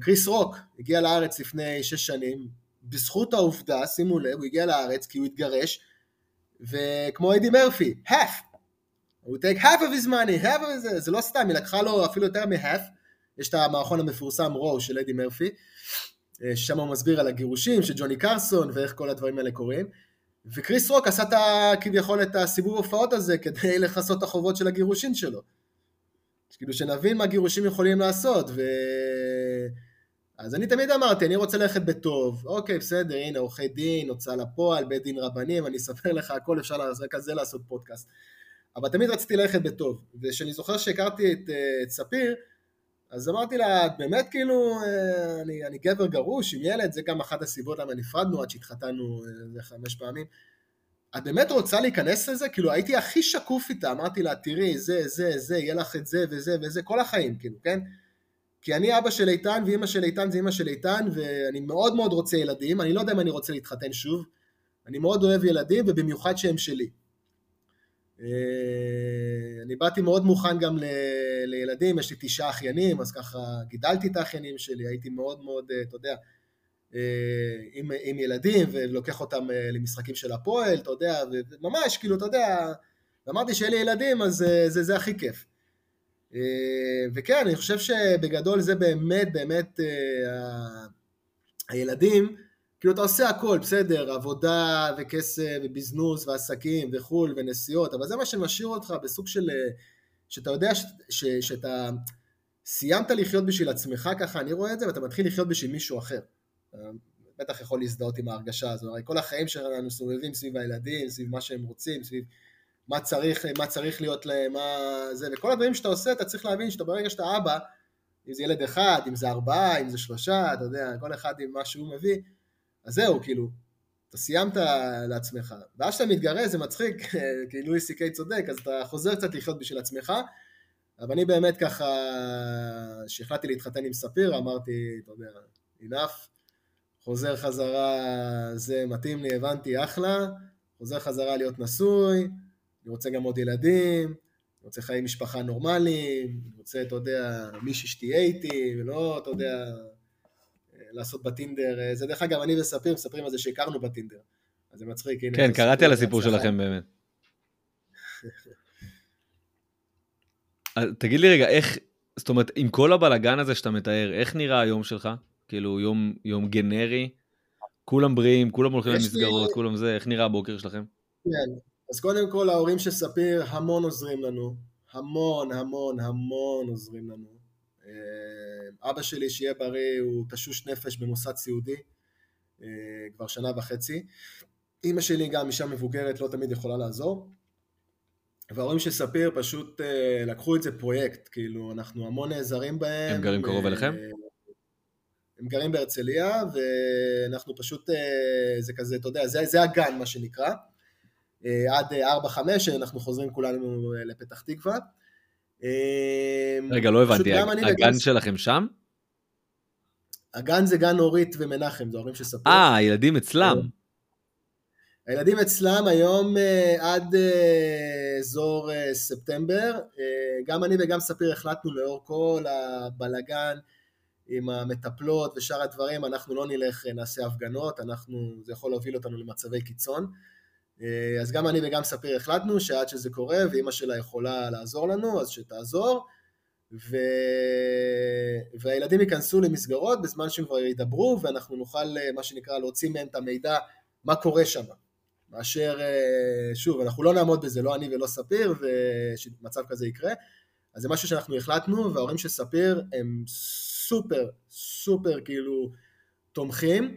קריס רוק הגיע לארץ לפני שש שנים, בזכות העובדה, שימו לב, הוא הגיע לארץ כי הוא התגרש, וכמו אדי מרפי, half, הוא take half of his money, half of זה, זה לא סתם, היא לקחה לו אפילו יותר מ-half, יש את המערכון המפורסם רו של אדי מרפי, אה, ששם הוא מסביר על הגירושים של ג'וני קרסון ואיך כל הדברים האלה קורים. וקריס רוק עשה את ה, כביכול את הסיבוב הופעות הזה כדי לכסות את החובות של הגירושין שלו. כאילו שנבין מה גירושים יכולים לעשות, ו... אז אני תמיד אמרתי, אני רוצה ללכת בטוב, אוקיי, בסדר, הנה, עורכי דין, הוצאה לפועל, בית דין רבנים, אני אספר לך הכל, אפשר רק על זה לעשות פודקאסט. אבל תמיד רציתי ללכת בטוב, וכשאני זוכר שהכרתי את, אה, את ספיר, אז אמרתי לה, באמת כאילו, אה, אני, אני גבר גרוש עם ילד, זה גם אחת הסיבות למה נפרדנו עד שהתחתנו איזה חמש פעמים. את באמת רוצה להיכנס לזה? כאילו הייתי הכי שקוף איתה, אמרתי לה, תראי, זה, זה, זה, יהיה לך את זה וזה וזה, כל החיים, כאילו, כן? כי אני אבא של איתן ואימא של איתן זה אימא של איתן, ואני מאוד מאוד רוצה ילדים, אני לא יודע אם אני רוצה להתחתן שוב, אני מאוד אוהב ילדים, ובמיוחד שהם שלי. אה, אני באתי מאוד מוכן גם ל, לילדים, יש לי תשעה אחיינים, אז ככה גידלתי את האחיינים שלי, הייתי מאוד מאוד, אה, אתה יודע, אה, עם, עם ילדים, ולוקח אותם למשחקים של הפועל, אתה יודע, וממש, כאילו, אתה יודע, אמרתי שיהיה לי ילדים, אז זה, זה, זה הכי כיף. וכן, אני חושב שבגדול זה באמת, באמת, הילדים, כאילו אתה עושה הכל, בסדר, עבודה וכסף וביזנוס ועסקים וחו"ל ונסיעות, אבל זה מה שמשאיר אותך בסוג של, שאתה יודע ש, ש, שאתה סיימת לחיות בשביל עצמך ככה, אני רואה את זה, ואתה מתחיל לחיות בשביל מישהו אחר. בטח יכול להזדהות עם ההרגשה הזו, הרי כל החיים שלנו סובבים סביב הילדים, סביב מה שהם רוצים, סביב מה צריך, מה צריך להיות להם, מה זה, וכל הדברים שאתה עושה, אתה צריך להבין שאתה ברגע שאתה אבא, אם זה ילד אחד, אם זה ארבעה, אם זה שלושה, אתה יודע, כל אחד עם מה שהוא מביא, אז זהו, כאילו, אתה סיימת לעצמך. ואז כשאתה מתגרש זה מצחיק, כי לואי סי קיי צודק, אז אתה חוזר קצת לחיות בשביל עצמך. אבל אני באמת ככה, כשהחלטתי להתחתן עם ספיר, אמרתי, אתה יודע, enough, חוזר חזרה, זה מתאים לי, הבנתי, אחלה, חוזר חזרה להיות נשוי, אני רוצה גם עוד ילדים, אני רוצה חיי משפחה נורמליים, אני רוצה, אתה יודע, מישהי שתהיה איתי, ולא, אתה יודע, לעשות בטינדר, זה דרך אגב, אני וספיר מספרים על זה שהכרנו בטינדר, אז זה מצחיק, הנה. כן, קראתי על הסיפור שלכם באמת. תגיד לי רגע, איך, זאת אומרת, עם כל הבלגן הזה שאתה מתאר, איך נראה היום שלך? כאילו, יום, יום גנרי, כולם בריאים, כולם הולכים למסגרות, לי... כולם זה, איך נראה הבוקר שלכם? כן, אז קודם כל ההורים של ספיר המון עוזרים לנו, המון המון המון עוזרים לנו. אה, אבא שלי, שיהיה בריא, הוא תשוש נפש במוסד סיעודי אה, כבר שנה וחצי. אימא שלי גם אישה מבוגרת, לא תמיד יכולה לעזור. וההורים של ספיר פשוט אה, לקחו את זה פרויקט, כאילו, אנחנו המון נעזרים בהם. הם גרים קרוב אליכם? הם גרים בהרצליה, ואנחנו פשוט, זה כזה, אתה יודע, זה, זה הגן, מה שנקרא. עד 4-5, אנחנו חוזרים כולנו לפתח תקווה. רגע, לא הבנתי, הגן שלכם שם? הגן זה גן אורית ומנחם, זה ההורים של ספיר. אה, הילדים אצלם. הילדים אצלם היום אה, עד אה, אזור אה, ספטמבר. גם אני וגם ספיר החלטנו לאור כל הבלגן עם המטפלות ושאר הדברים, אנחנו לא נלך, נעשה הפגנות, אנחנו, זה יכול להוביל אותנו למצבי קיצון. אז גם אני וגם ספיר החלטנו שעד שזה קורה ואימא שלה יכולה לעזור לנו, אז שתעזור. ו... והילדים ייכנסו למסגרות בזמן שהם כבר ידברו ואנחנו נוכל מה שנקרא להוציא מהם את המידע מה קורה שם. מאשר, אה, שוב, אנחנו לא נעמוד בזה, לא אני ולא ספיר, ושמצב כזה יקרה. אז זה משהו שאנחנו החלטנו, וההורים של ספיר הם סופר, סופר כאילו תומכים.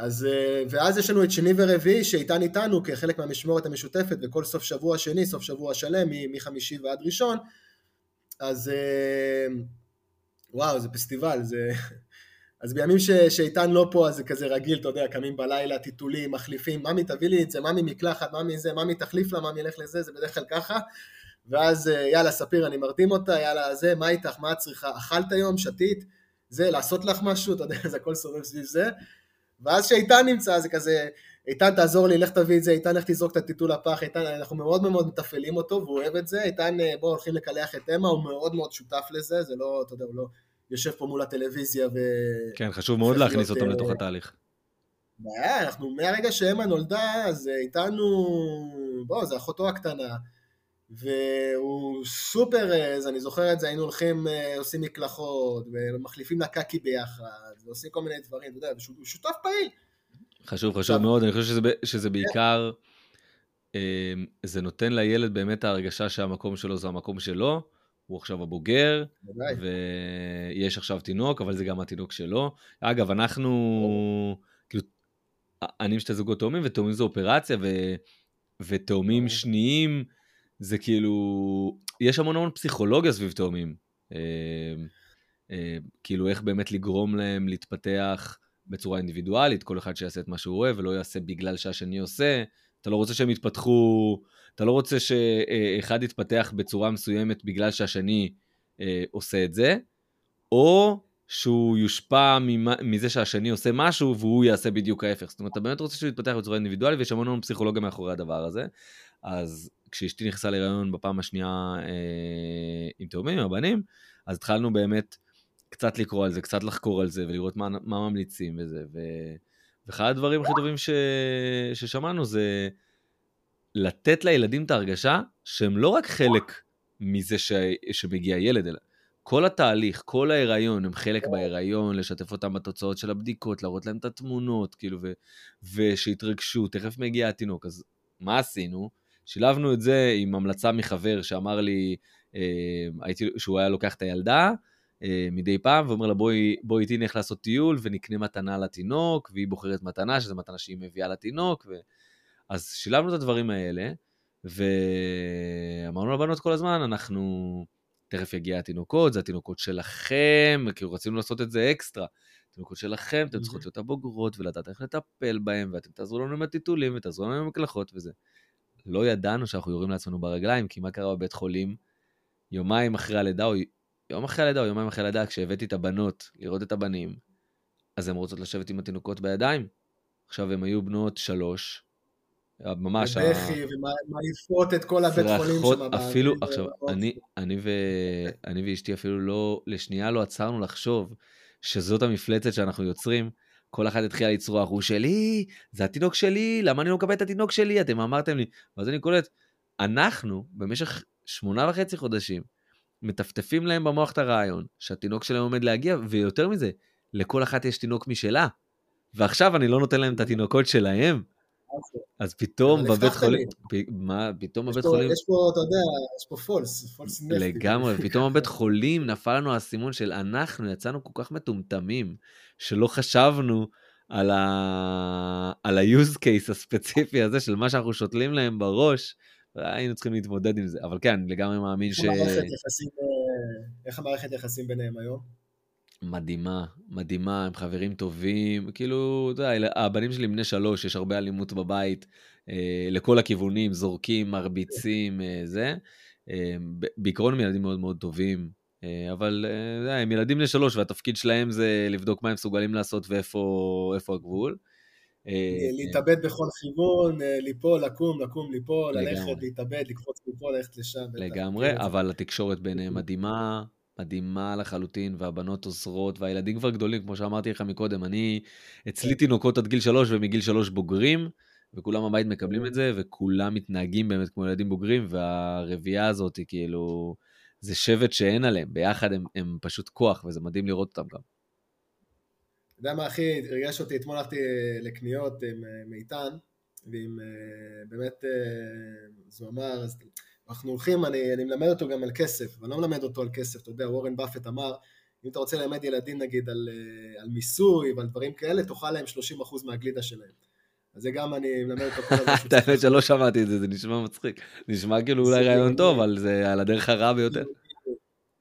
אז, אה, ואז יש לנו את שני ורביעי שאיתן איתנו כחלק מהמשמורת המשותפת, וכל סוף שבוע שני, סוף שבוע שלם, מחמישי ועד ראשון. אז אה, וואו, זה פסטיבל, זה... אז בימים שאיתן לא פה, אז זה כזה רגיל, אתה יודע, קמים בלילה, טיטולים, מחליפים, ממי תביא לי את זה, ממי מקלחת, ממי זה, ממי תחליף לה, ממי ילך לזה, זה בדרך כלל ככה. ואז אה, יאללה, ספיר, אני מרדים אותה, יאללה, זה, מה איתך, מה את צריכה, אכלת היום, שתית, זה, לעשות לך משהו, אתה יודע, זה הכל סובב סביב זה. ואז כשאיתן נמצא, זה כזה, איתן תעזור לי, לך תביא את זה, איתן לך תזרוק את הטיטול לפח, איתן, אנחנו מאוד מאוד מתפעלים אותו, והוא אוהב את זה, איתן, אה, בואו הולכים לקלח את אמה, הוא מאוד מאוד שותף לזה, זה לא, אתה יודע, הוא לא... יושב פה מול הטלוויזיה ו... כן, חשוב מאוד להכניס אותם אה, לתוך התהליך. בעיה, אנחנו מהרגע שאמה נולדה, אז איתנו, בוא, זה אחותו הקטנה, והוא סופר, אז אני זוכר את זה, היינו הולכים, אה, עושים מקלחות, ומחליפים לה קקי ביחד, ועושים כל מיני דברים, אתה יודע, הוא שותף פעיל. חשוב, חשוב מאוד, אני חושב שזה, שזה בעיקר, אה, זה נותן לילד באמת ההרגשה שהמקום שלו זה המקום שלו, הוא עכשיו הבוגר, ויש עכשיו תינוק, אבל זה גם התינוק שלו. אגב, אנחנו, כאילו, אני עם שתי זוגות תאומים, ותאומים זה אופרציה, ו... ותאומים שניים, זה כאילו, יש המון המון פסיכולוגיה סביב תאומים. אה, אה, כאילו, איך באמת לגרום להם להתפתח בצורה אינדיבידואלית, כל אחד שיעשה את מה שהוא אוהב, ולא יעשה בגלל שהשני עושה. אתה לא רוצה שהם יתפתחו, אתה לא רוצה שאחד יתפתח בצורה מסוימת בגלל שהשני אה, עושה את זה, או שהוא יושפע מזה שהשני עושה משהו והוא יעשה בדיוק ההפך. זאת אומרת, אתה באמת רוצה שהוא יתפתח בצורה אינדיבידואלית ויש המון המון פסיכולוגיה מאחורי הדבר הזה. אז כשאשתי נכנסה להיריון בפעם השנייה אה, עם תאומים, עם הבנים, אז התחלנו באמת קצת לקרוא על זה, קצת לחקור על זה ולראות מה, מה ממליצים וזה. ו... ואחד הדברים הכי טובים ש... ששמענו זה לתת לילדים את ההרגשה שהם לא רק חלק מזה ש... שמגיע ילד, אלא כל התהליך, כל ההיריון, הם חלק בהיריון, לשתף אותם בתוצאות של הבדיקות, להראות להם את התמונות, כאילו, ו... ושיתרגשו, תכף מגיע התינוק. אז מה עשינו? שילבנו את זה עם המלצה מחבר שאמר לי, אה, הייתי, שהוא היה לוקח את הילדה, אה, מדי פעם, ואומר לה בואי, בואי איתי נלך לעשות טיול ונקנה מתנה לתינוק, והיא בוחרת מתנה, שזו מתנה שהיא מביאה לתינוק, ו... אז שילבנו את הדברים האלה, ואמרנו לבנות כל הזמן, אנחנו, תכף יגיע התינוקות, זה התינוקות שלכם, כאילו רצינו לעשות את זה אקסטרה. התינוקות שלכם, אתם צריכות להיות הבוגרות ולדעת איך לטפל בהם, ואתם תעזרו לנו עם הטיטולים ותעזרו לנו עם המקלחות וזה. לא ידענו שאנחנו יורים לעצמנו ברגליים, כי מה קרה בבית חולים? יומיים אחרי הלידה, או יום אחרי הלידה או יומיים אחרי הלידה, כשהבאתי את הבנות לראות את הבנים, אז הן רוצות לשבת עם התינוקות בידיים. עכשיו הן היו בנות שלוש, ממש... ובכי, ומעיפות את כל הבית חולים שם. אפילו, עכשיו, אני, אני, ו... אני ואשתי אפילו לא, לשנייה לא עצרנו לחשוב שזאת המפלצת שאנחנו יוצרים. כל אחד התחיל לצרוח, הוא שלי, זה התינוק שלי, למה אני לא מקבל את התינוק שלי? אתם אמרתם לי. ואז אני קולט, אנחנו במשך שמונה וחצי חודשים מטפטפים להם במוח את הרעיון שהתינוק שלהם עומד להגיע, ויותר מזה, לכל אחת יש תינוק משלה. ועכשיו אני לא נותן להם את התינוקות שלהם. אז פתאום בבית חולים, מה, פתאום בבית חולים... יש פה, אתה יודע, יש פה פולס, פולס נפט. לגמרי, פתאום בבית חולים נפל לנו האסימון של אנחנו יצאנו כל כך מטומטמים, שלא חשבנו על ה-use case הספציפי הזה של מה שאנחנו שותלים להם בראש, היינו צריכים להתמודד עם זה. אבל כן, אני לגמרי מאמין ש... אה, איך המערכת יחסים ביניהם היום? מדהימה, מדהימה, הם חברים טובים, כאילו, אתה יודע, הבנים שלי בני שלוש, יש הרבה אלימות בבית, אה, לכל הכיוונים, זורקים, מרביצים, אה, זה. אה, בעיקרון הם ילדים מאוד מאוד טובים, אה, אבל אה, הם ילדים בני שלוש, והתפקיד שלהם זה לבדוק מה הם מסוגלים לעשות ואיפה הגבול. אה, להתאבד בכל כיוון, אה, ליפול, לקום, לקום, ליפול, ללכת, להתאבד, לקפוץ מפה, ללכת לשם. לגמרי, אבל התקשורת ביניהם מדהימה. מדהימה לחלוטין, והבנות עוזרות, והילדים כבר גדולים, כמו שאמרתי לך מקודם, אני, אצלי תינוקות עד גיל שלוש, ומגיל שלוש בוגרים, וכולם בבית מקבלים את זה, וכולם מתנהגים באמת כמו ילדים בוגרים, והרביעייה הזאת היא כאילו, זה שבט שאין עליהם, ביחד הם, הם פשוט כוח, וזה מדהים לראות אותם גם. אתה יודע מה הכי ריגש אותי? אתמול הלכתי לקניות עם אה, מיטן, ועם אה, באמת, אה, אז הוא אמר, אנחנו הולכים, אני, אני מלמד אותו גם על כסף, ואני לא מלמד אותו על כסף, אתה יודע, וורן באפט אמר, אם אתה רוצה ללמד ילדים נגיד על, על מיסוי ועל דברים כאלה, תאכל להם 30% מהגלידה שלהם. אז זה גם אני מלמד אותו כל הזמן. את האמת שלא שמעתי את זה, זה נשמע מצחיק. נשמע כאילו אולי רעיון טוב, אבל זה על הדרך הרע ביותר.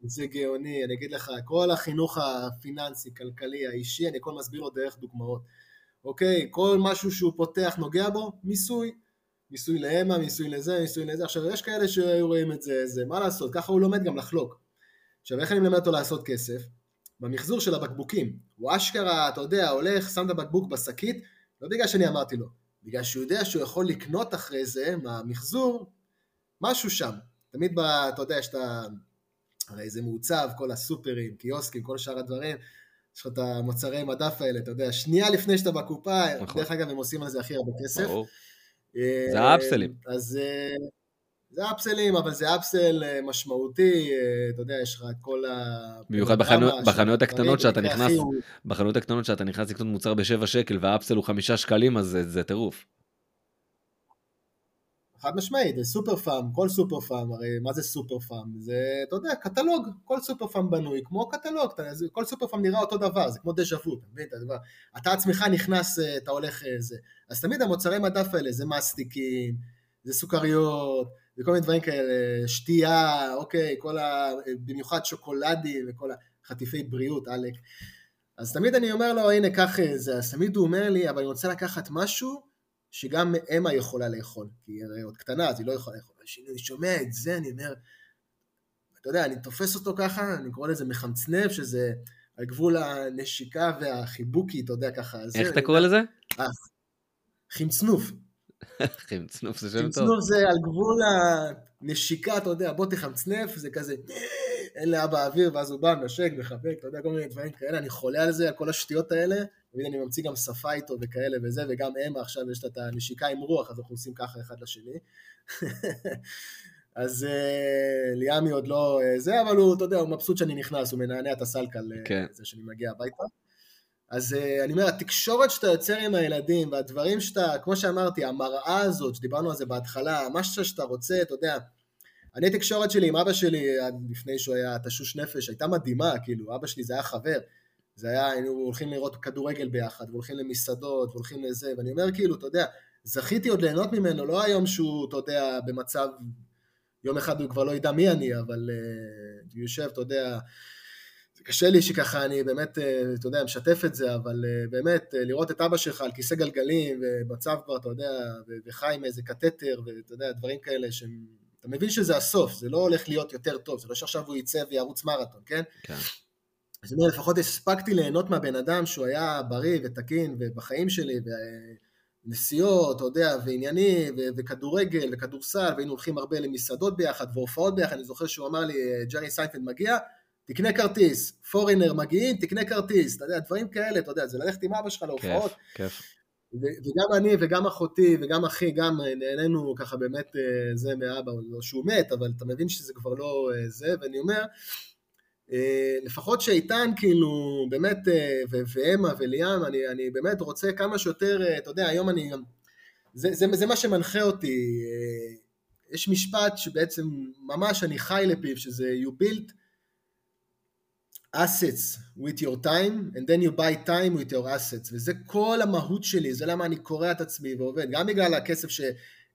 זה גאוני, אני אגיד לך, כל החינוך הפיננסי, כלכלי, האישי, אני הכל מסביר לו דרך דוגמאות. אוקיי, כל משהו שהוא פותח, נוגע בו, מיסוי. מיסוי להמה, מיסוי לזה, מיסוי לזה. עכשיו, יש כאלה שהיו רואים את זה, זה, מה לעשות, ככה הוא לומד גם לחלוק. עכשיו, איך אני מלמד אותו לעשות כסף? במחזור של הבקבוקים. הוא אשכרה, אתה יודע, הולך, שם את הבקבוק בשקית, לא בגלל שאני אמרתי לו, בגלל שהוא יודע שהוא יכול לקנות אחרי זה, מהמחזור, משהו שם. תמיד, ב, אתה יודע, יש את ה... הרי זה מעוצב, כל הסופרים, קיוסקים, כל שאר הדברים. יש לך את המוצרי מדף האלה, אתה יודע, שנייה לפני שאתה בקופה, נכון. דרך אגב, הם עושים על זה הכי הרבה כסף. ברור. זה האפסלים. אז אה, זה אפסלים, אבל זה אפסל אה, משמעותי, אה, אתה יודע, יש לך את כל ה... במיוחד בחנויות הקטנות שאתה נכנס, בחנויות הקטנות שאתה נכנס לקנות מוצר בשבע שקל וה upsell הוא חמישה שקלים, אז זה טירוף. חד משמעית, זה סופר פארם, כל סופר פארם, הרי מה זה סופר פארם? זה, אתה יודע, קטלוג, כל סופר פארם בנוי כמו קטלוג, כל סופר פארם נראה אותו דבר, זה כמו דז'ה וו, אתה מבין? אתה עצמך נכנס, אה, אתה הולך אה, זה. אז תמיד המוצרי מדף האלה, זה מסטיקים, זה סוכריות, זה כל מיני דברים כאלה, שתייה, אוקיי, כל ה... במיוחד שוקולדים וכל החטיפי בריאות, עלק. אז תמיד אני אומר לו, הנה, קח אה, זה, אז תמיד הוא אומר לי, אבל אני רוצה לקחת משהו שגם אמה יכולה לאכול, כי היא הרי עוד קטנה, אז היא לא יכולה לאכול. כשאני שומע את זה, אני אומר, אתה יודע, אני תופס אותו ככה, אני קורא לזה מחמצנב, שזה על גבול הנשיקה והחיבוקי, אתה יודע, ככה. איך אתה קורא לזה? אה, חמצנוף. חמצנוף זה שם טוב. חמצנוף זה על גבול הנשיקה, אתה יודע, בוא תחמצנף, זה כזה, אין לאבא אוויר, ואז הוא בא, נשק, מחבק, אתה יודע, כל מיני דברים כאלה, אני חולה על זה, על כל השטויות האלה, תמיד אני ממציא גם שפה איתו וכאלה וזה, וגם אמה עכשיו יש לה את הנשיקה עם רוח, אז אנחנו עושים ככה אחד לשני. אז uh, ליאמי עוד לא uh, זה, אבל הוא, אתה יודע, הוא מבסוט שאני נכנס, הוא מנענע את הסלקל לזה כן. uh, שאני מגיע הביתה. אז אני אומר, התקשורת שאתה יוצר עם הילדים, והדברים שאתה, כמו שאמרתי, המראה הזאת, שדיברנו על זה בהתחלה, מה שאתה רוצה, אתה יודע, אני התקשורת שלי עם אבא שלי, עד לפני שהוא היה תשוש נפש, הייתה מדהימה, כאילו, אבא שלי זה היה חבר. זה היה, היינו הולכים לראות כדורגל ביחד, והולכים למסעדות, והולכים לזה, ואני אומר כאילו, אתה יודע, זכיתי עוד ליהנות ממנו, לא היום שהוא, אתה יודע, במצב, יום אחד הוא כבר לא ידע מי אני, אבל uh, הוא יושב, אתה יודע, קשה לי שככה אני באמת, אתה יודע, משתף את זה, אבל באמת, לראות את אבא שלך על כיסא גלגלים, ומצב כבר, אתה יודע, וחי עם איזה קתטר, ואתה יודע, דברים כאלה שהם... אתה מבין שזה הסוף, זה לא הולך להיות יותר טוב, זה לא שעכשיו הוא יצא וירוץ מרתון, כן? כן. אז אני אומר, לפחות הספקתי ליהנות מהבן אדם שהוא היה בריא ותקין ובחיים שלי, ונסיעות, אתה יודע, ועניינים, ו- וכדורגל, וכדורסל, והיינו הולכים הרבה למסעדות ביחד, והופעות ביחד, אני זוכר שהוא אמר לי, ג'רי סיינפלד מגיע, תקנה כרטיס, פורינר מגיעים, תקנה כרטיס, אתה יודע, דברים כאלה, אתה יודע, זה ללכת עם אבא שלך להופעות. כיף, כיף. וגם אני וגם אחותי וגם אחי, גם נהנינו ככה באמת אה, זה מאבא, לא שהוא מת, אבל אתה מבין שזה כבר לא אה, זה, ואני אומר, אה, לפחות שאיתן כאילו באמת, ואמה וליאם, אני, אני באמת רוצה כמה שיותר, אתה יודע, היום אני גם, זה, זה, זה מה שמנחה אותי, יש משפט שבעצם ממש אני חי לפיו, שזה you built assets with your time and then you buy time with your assets וזה כל המהות שלי, זה למה אני קורע את עצמי ועובד, גם בגלל הכסף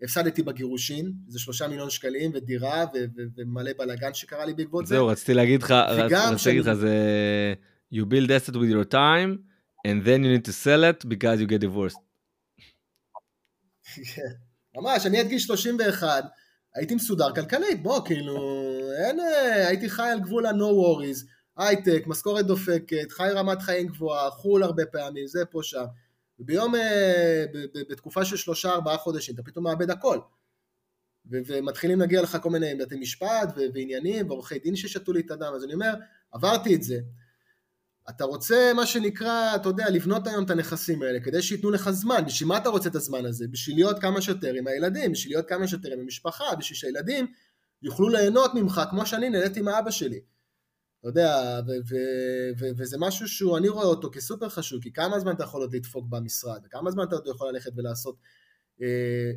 שהפסדתי בגירושין, זה שלושה מיליון שקלים ודירה ומלא בלאגן שקרה לי בעקבות זה. זהו, רציתי להגיד לך, רציתי להגיד לך, זה you build asset with your time and then you need to sell it because you get divorced. כן, ממש, אני עד גיל 31, הייתי מסודר כלכלית, בוא, כאילו, אין, הייתי חי על גבול ה-no worries. הייטק, משכורת דופקת, חי רמת חיים גבוהה, חו"ל הרבה פעמים, זה פה שם. וביום, אה, בתקופה של שלושה ארבעה חודשים, אתה פתאום מאבד הכל. ומתחילים להגיע לך כל מיני בתי משפט ועניינים ועורכי דין ששתו לי את הדם, אז אני אומר, עברתי את זה. אתה רוצה מה שנקרא, אתה יודע, לבנות היום את הנכסים האלה כדי שייתנו לך זמן, בשביל מה אתה רוצה את הזמן הזה? בשביל להיות כמה שיותר עם הילדים, בשביל להיות כמה שיותר עם המשפחה, בשביל שהילדים יוכלו ליהנות ממך כמו שאני נהניתי עם האבא שלי. אתה יודע, וזה משהו שהוא, אני רואה אותו כסופר חשוב, כי כמה זמן אתה יכול עוד לדפוק במשרד, וכמה זמן אתה עוד יכול ללכת ולעשות אה,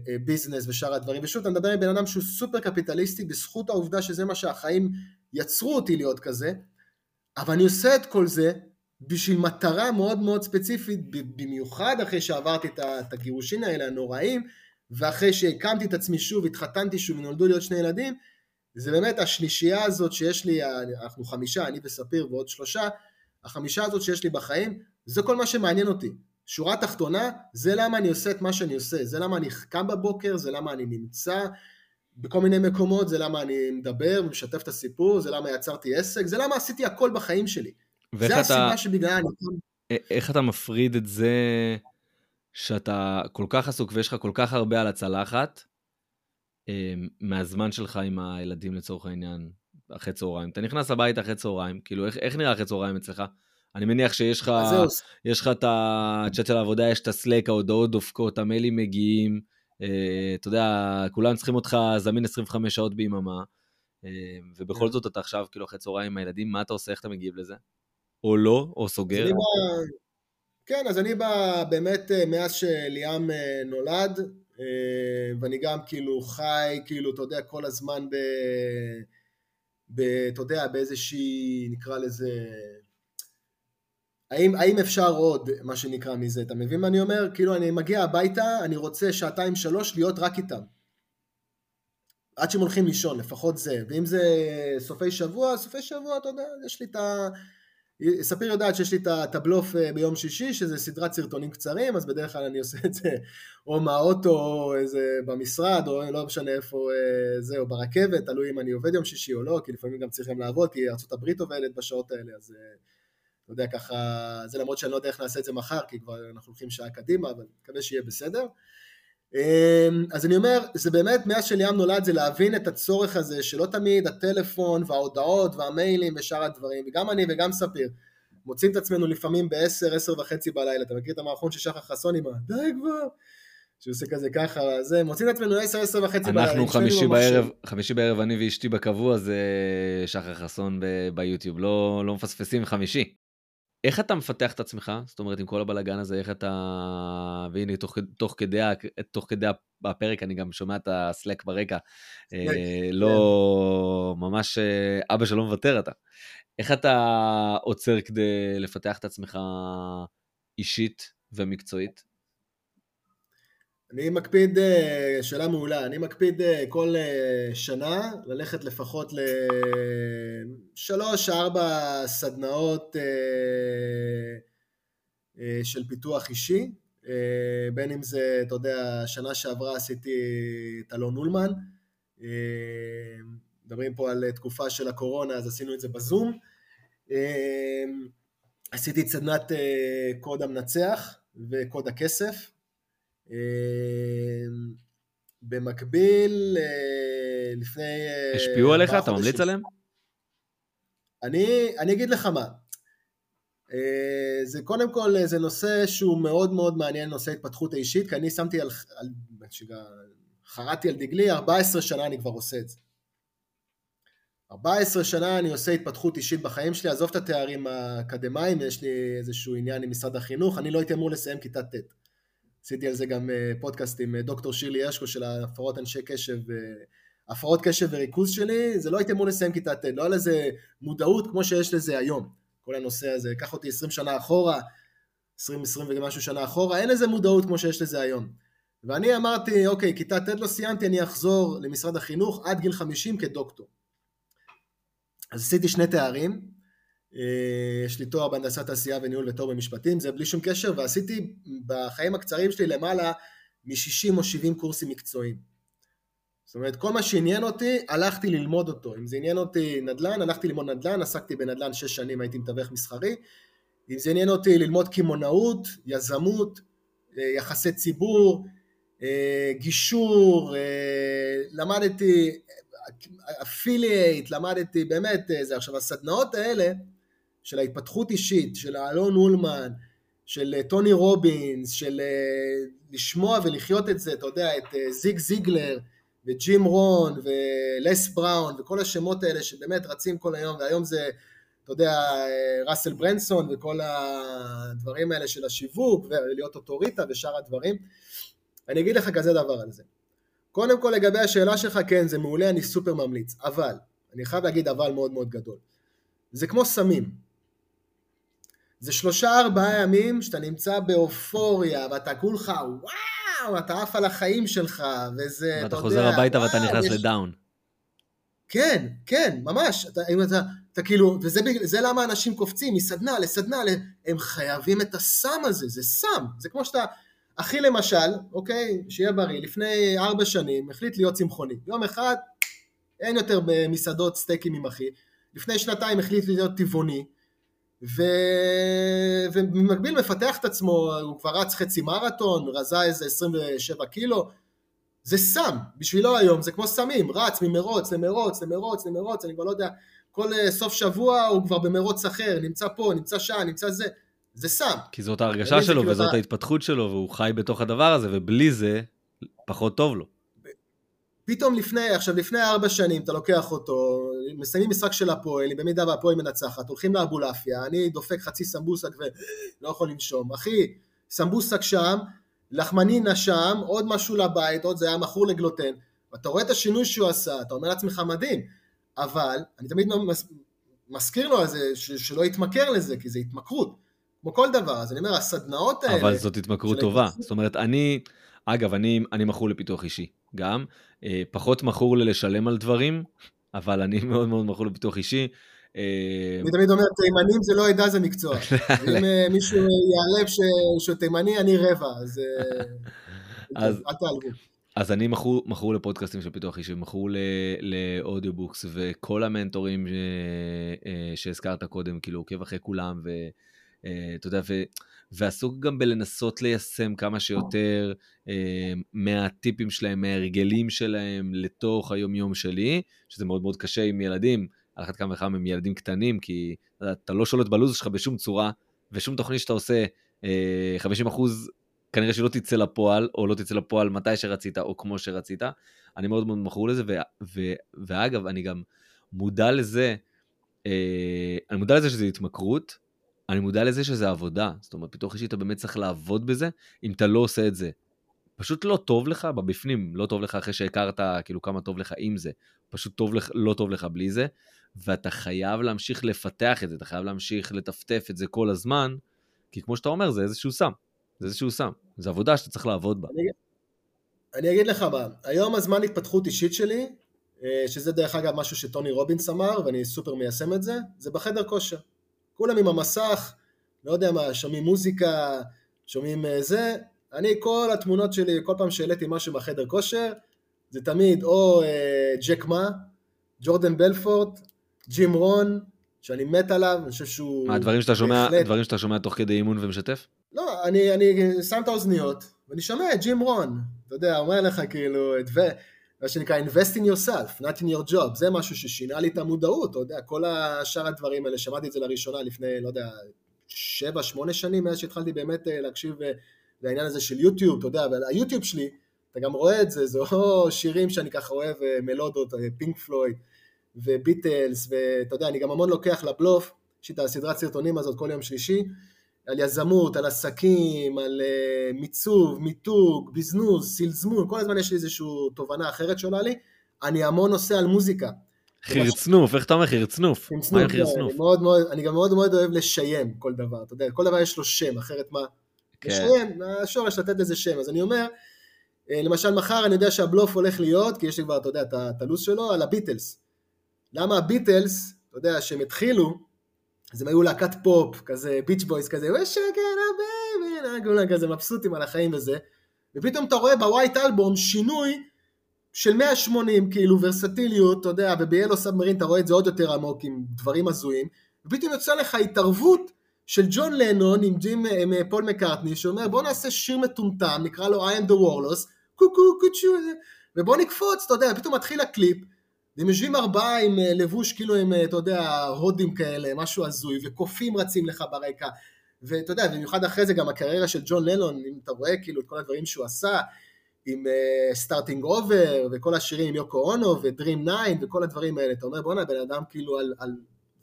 אה, ביזנס ושאר הדברים, ושוב, אתה מדבר עם בן אדם שהוא סופר קפיטליסטי, בזכות העובדה שזה מה שהחיים יצרו אותי להיות כזה, אבל אני עושה את כל זה בשביל מטרה מאוד מאוד ספציפית, במיוחד אחרי שעברתי את הגירושין האלה הנוראים, ואחרי שהקמתי את עצמי שוב, התחתנתי שוב, ונולדו לי עוד שני ילדים, זה באמת השלישייה הזאת שיש לי, אנחנו חמישה, אני וספיר ועוד שלושה, החמישה הזאת שיש לי בחיים, זה כל מה שמעניין אותי. שורה תחתונה, זה למה אני עושה את מה שאני עושה, זה למה אני קם בבוקר, זה למה אני נמצא בכל מיני מקומות, זה למה אני מדבר ומשתף את הסיפור, זה למה יצרתי עסק, זה למה עשיתי הכל בחיים שלי. זה הסיבה שבגללה אני קם. איך אתה מפריד את זה שאתה כל כך עסוק ויש לך כל כך הרבה על הצלחת, מהזמן שלך עם הילדים לצורך העניין, אחרי צהריים. אתה נכנס הביתה אחרי צהריים, כאילו איך, איך נראה אחרי צהריים אצלך? אני מניח שיש לך, יש לך את הצ'אט של העבודה, יש את הסלק, ההודעות דופקות, המיילים מגיעים, אה, אתה יודע, כולם צריכים אותך זמין 25 שעות ביממה, אה, ובכל כן. זאת אתה עכשיו כאילו אחרי צהריים עם הילדים, מה אתה עושה, איך אתה מגיב לזה? או לא, או סוגר? בא... כן, אז אני בא באמת אה, מאז שליאם נולד, ואני גם כאילו חי, כאילו, אתה יודע, כל הזמן ב... ב אתה יודע, באיזושהי, נקרא לזה... האם, האם אפשר עוד, מה שנקרא מזה, אתה מבין מה אני אומר? כאילו אני מגיע הביתה, אני רוצה שעתיים שלוש להיות רק איתם. עד שהם הולכים לישון, לפחות זה. ואם זה סופי שבוע, סופי שבוע, אתה יודע, יש לי את ה... ספיר יודעת שיש לי את הבלוף אה, ביום שישי, שזה סדרת סרטונים קצרים, אז בדרך כלל אני עושה את זה או מהאוטו, או איזה במשרד, או לא משנה איפה אה, זה, או ברכבת, תלוי אם אני עובד יום שישי או לא, כי לפעמים גם צריך גם לעבוד, כי ארה"ב עובדת בשעות האלה, אז אה, אתה יודע, ככה, זה למרות שאני לא יודע איך נעשה את זה מחר, כי כבר אנחנו הולכים שעה קדימה, אבל מקווה שיהיה בסדר. אמ, אז אני אומר, זה באמת, מאז שליאם נולד, זה להבין את הצורך הזה, שלא תמיד הטלפון וההודעות והמיילים ושאר הדברים, וגם אני וגם ספיר, מוצאים את עצמנו לפעמים ב-10, 10 וחצי בלילה, אתה מכיר את המערכון של שחר חסון עם ה... די כבר! שהוא עושה כזה ככה, זה, מוצאים את עצמנו 10, 10 וחצי בלילה. אנחנו חמישי בערב, חמישי בערב אני ואשתי בקבוע, זה שחר חסון ביוטיוב, לא, לא מפספסים חמישי. איך אתה מפתח את עצמך? זאת אומרת, עם כל הבלאגן הזה, איך אתה... והנה, תוך, תוך, כדי, תוך כדי הפרק אני גם שומע את הסלק ברקע. אה, לא, ממש אה, אבא שלא מוותר אתה. איך אתה עוצר כדי לפתח את עצמך אישית ומקצועית? אני מקפיד, אה, שאלה מעולה, אני מקפיד אה, כל אה, שנה ללכת לפחות לשלוש, ארבע סדנאות של פיתוח אישי, בין אם זה, אתה יודע, שנה שעברה עשיתי את אלון אולמן, מדברים פה על תקופה של הקורונה, אז עשינו את זה בזום. עשיתי את סדנת קוד המנצח וקוד הכסף, במקביל, אה, לפני... אה, השפיעו עליך? אתה ממליץ עליהם? אני, אני אגיד לך מה. אה, זה קודם כל, זה נושא שהוא מאוד מאוד מעניין, נושא התפתחות האישית, כי אני שמתי על... על חרטתי על דגלי, 14 שנה אני כבר עושה את זה. 14 שנה אני עושה התפתחות אישית בחיים שלי, עזוב את התארים האקדמיים, יש לי איזשהו עניין עם משרד החינוך, אני לא הייתי אמור לסיים כיתה ט'. עשיתי על זה גם אה, פודקאסט עם אה, דוקטור שירלי אשקו של הפרעות אנשי קשב, הפרעות קשב וריכוז שלי, זה לא הייתי אמור לסיים כיתה ט', לא היה לזה מודעות כמו שיש לזה היום, כל הנושא הזה, קח אותי 20 שנה אחורה, 20, 20 ומשהו שנה אחורה, אין לזה מודעות כמו שיש לזה היום. ואני אמרתי, אוקיי, כיתה ט' לא סיימתי, אני אחזור למשרד החינוך עד גיל 50 כדוקטור. אז עשיתי שני תארים, אה, יש לי תואר בהנדסת תעשייה וניהול ותואר במשפטים, זה בלי שום קשר, ועשיתי בחיים הקצרים שלי למעלה מ-60 או 70 קורסים מקצועיים. זאת אומרת, כל מה שעניין אותי, הלכתי ללמוד אותו. אם זה עניין אותי נדל"ן, הלכתי ללמוד נדל"ן, עסקתי בנדל"ן 6 שנים, הייתי מתווך מסחרי. אם זה עניין אותי ללמוד קמעונאות, יזמות, אה, יחסי ציבור, אה, גישור, למדתי אפילייט, למדתי באמת, זה עכשיו הסדנאות האלה, של ההתפתחות אישית, של אלון אולמן, של אה, טוני רובינס, של אה, לשמוע ולחיות את זה, אתה יודע, את אה, זיג זיגלר וג'ים רון ולס בראון וכל השמות האלה שבאמת רצים כל היום, והיום זה, אתה יודע, ראסל ברנסון וכל הדברים האלה של השיווק ולהיות אוטוריטה ושאר הדברים. אני אגיד לך כזה דבר על זה. קודם כל לגבי השאלה שלך, כן, זה מעולה, אני סופר ממליץ, אבל, אני חייב להגיד אבל מאוד מאוד גדול. זה כמו סמים. זה שלושה ארבעה ימים שאתה נמצא באופוריה ואתה כולך וואו, אתה עף על החיים שלך וזה, אתה יודע... ואתה חוזר הביתה ואתה נכנס יש... לדאון. כן, כן, ממש, אתה, אם אתה, אתה כאילו, וזה למה אנשים קופצים מסדנה לסדנה, הם חייבים את הסם הזה, זה סם, זה כמו שאתה, אחי למשל, אוקיי, שיהיה בריא, לפני ארבע שנים החליט להיות צמחוני, יום אחד אין יותר במסעדות סטייקים עם אחי, לפני שנתיים החליט להיות טבעוני, ו... ובמקביל מפתח את עצמו, הוא כבר רץ חצי מרתון, רזה איזה 27 קילו, זה סם, בשבילו היום זה כמו סמים, רץ ממרוץ למרוץ למרוץ למרוץ, אני כבר לא יודע, כל אה, סוף שבוע הוא כבר במרוץ אחר, נמצא פה, נמצא שם, נמצא זה, זה סם. כי זאת ההרגשה שלו כאילו וזאת. ההתפתחות שלו והוא חי בתוך הדבר הזה ובלי זה פחות טוב לו. פתאום לפני, עכשיו לפני ארבע שנים אתה לוקח אותו, מסיימים משחק של הפועל, במידה והפועל מנצחת, הולכים לאבולעפיה, אני דופק חצי סמבוסק ולא יכול לנשום, אחי, סמבוסק שם, לחמנינה שם, עוד משהו לבית, עוד זה היה מכור לגלוטן, ואתה רואה את השינוי שהוא עשה, אתה אומר לעצמך מדהים, אבל אני תמיד מס, מזכיר לו זה, ש, שלא יתמכר לזה, כי זה התמכרות, כמו כל דבר, אז אני אומר, הסדנאות האלה... אבל זאת התמכרות טובה, זאת אומרת, אני, אגב, אני, אני מכור לפיתוח אישי, גם, אה, פחות מכור ללשלם על דברים, אבל אני מאוד מאוד מכור לפיתוח אישי. אה, אני תמיד אומר, תימנים זה לא עדה, זה מקצוע. אם אה, מישהו יעלב שהוא תימני, אני רבע, אז אל תעלבו. אז אני מכור, מכור לפודקאסטים של פיתוח אישי, מכור ל audiobooks, וכל המנטורים שהזכרת קודם, כאילו עוקב אחרי כולם, ואתה יודע, ו... ועסוק גם בלנסות ליישם כמה שיותר אה, מהטיפים שלהם, מההרגלים שלהם לתוך היומיום שלי, שזה מאוד מאוד קשה עם ילדים, על אחת כמה וכמה עם ילדים קטנים, כי אתה, לא שולט בלו"ז שלך בשום צורה, ושום תוכנית שאתה עושה, אה, 50 אחוז כנראה שלא תצא לפועל, או לא תצא לפועל מתי שרצית, או כמו שרצית. אני מאוד מאוד מכור לזה, ו, ו, ואגב, אני גם מודע לזה, אה, אני מודע לזה שזה התמכרות, אני מודע לזה שזה עבודה. זאת אומרת, פיתוח אישי אתה באמת צריך לעבוד בזה, אם אתה לא עושה את זה. פשוט לא טוב לך בבפנים, לא טוב לך אחרי שהכרת כאילו כמה טוב לך עם זה, פשוט טוב לך, לא טוב לך בלי זה, ואתה חייב להמשיך לפתח את זה, אתה חייב להמשיך לטפטף את זה כל הזמן, כי כמו שאתה אומר, זה איזשהו סם, זה איזשהו סם, זה עבודה שאתה צריך לעבוד בה. אני, אני אגיד לך מה, היום הזמן התפתחות אישית שלי, אה, שזה דרך אגב משהו שטוני רובינס אמר, ואני סופר מיישם את זה, זה בחדר כושר. כולם עם המסך, לא יודע מה, שומעים מוזיקה, שומעים אה, זה, אני כל התמונות שלי, כל פעם שהעליתי משהו בחדר כושר, זה תמיד או אה, ג'ק מה, ג'ורדן בלפורט, ג'ים רון, שאני מת עליו, אני חושב שהוא... מה, דברים שאתה שומע, דברים שאתה שומע תוך כדי אימון ומשתף? לא, אני, אני שם את האוזניות, ואני שומע את ג'ים רון, אתה יודע, אומר לך כאילו, את ו... מה שנקרא invest in yourself, not in your job, זה משהו ששינה לי את המודעות, אתה יודע, כל השאר הדברים האלה, שמעתי את זה לראשונה לפני, לא יודע, שבע, שמונה שנים, מאז שהתחלתי באמת אה, להקשיב אה, לעניין הזה של יוטיוב, אתה יודע, אבל היוטיוב שלי, אתה גם רואה את זה, זה או שירים שאני ככה אוהב, אה, מלודות, פינק פלויד וביטלס, ואתה יודע, אני גם המון לוקח לבלוף, יש לי את הסדרת סרטונים הזאת כל יום שלישי, על יזמות, על עסקים, על uh, מיצוב, מיתוג, ביזנוס, סילזמון, כל הזמן יש לי איזושהי תובנה אחרת שעולה לי. אני המון עושה על מוזיקה. חרצנוף, איך אתה אומר חרצנוף? חרצנוף, אני, מאוד, מאוד, אני גם מאוד מאוד אוהב לשיים כל דבר, אתה יודע, כל דבר יש לו שם, אחרת מה? כן. לשיים, השורש לתת לזה שם, אז אני אומר, אה, למשל מחר אני יודע שהבלוג הולך להיות, כי יש לי כבר, אתה יודע, את הלו"ז שלו, על הביטלס. למה הביטלס, אתה יודע, שהם התחילו, אז הם היו להקת פופ, כזה Beach Boys כזה, ו shake it baby, כולם כזה מבסוטים על החיים וזה, ופתאום אתה רואה ב White Album שינוי של 180, כאילו ורסטיליות, אתה יודע, וב Yellow Submarine אתה רואה את זה עוד יותר עמוק עם דברים הזויים, ופתאום יוצא לך התערבות של ג'ון לנון עם, ג'ים, עם אה, פול מקארטני, שאומר בוא נעשה שיר מטומטם, נקרא לו I am the walrus, coo coo ca-choo, ובוא נקפוץ, אתה יודע, פתאום מתחיל הקליפ, והם יושבים ארבעה עם אה, לבוש כאילו הם, אה, אתה יודע, הודים כאלה, משהו הזוי, וקופים רצים לך ברקע, ואתה יודע, במיוחד אחרי זה גם הקריירה של ג'ון לנון, אם אתה רואה כאילו את כל הדברים שהוא עשה, עם Starting uh, Over, וכל השירים עם יוקו אונו, ו Dream Nine, וכל הדברים האלה, אתה אומר בואנה, בן אדם כאילו על, על...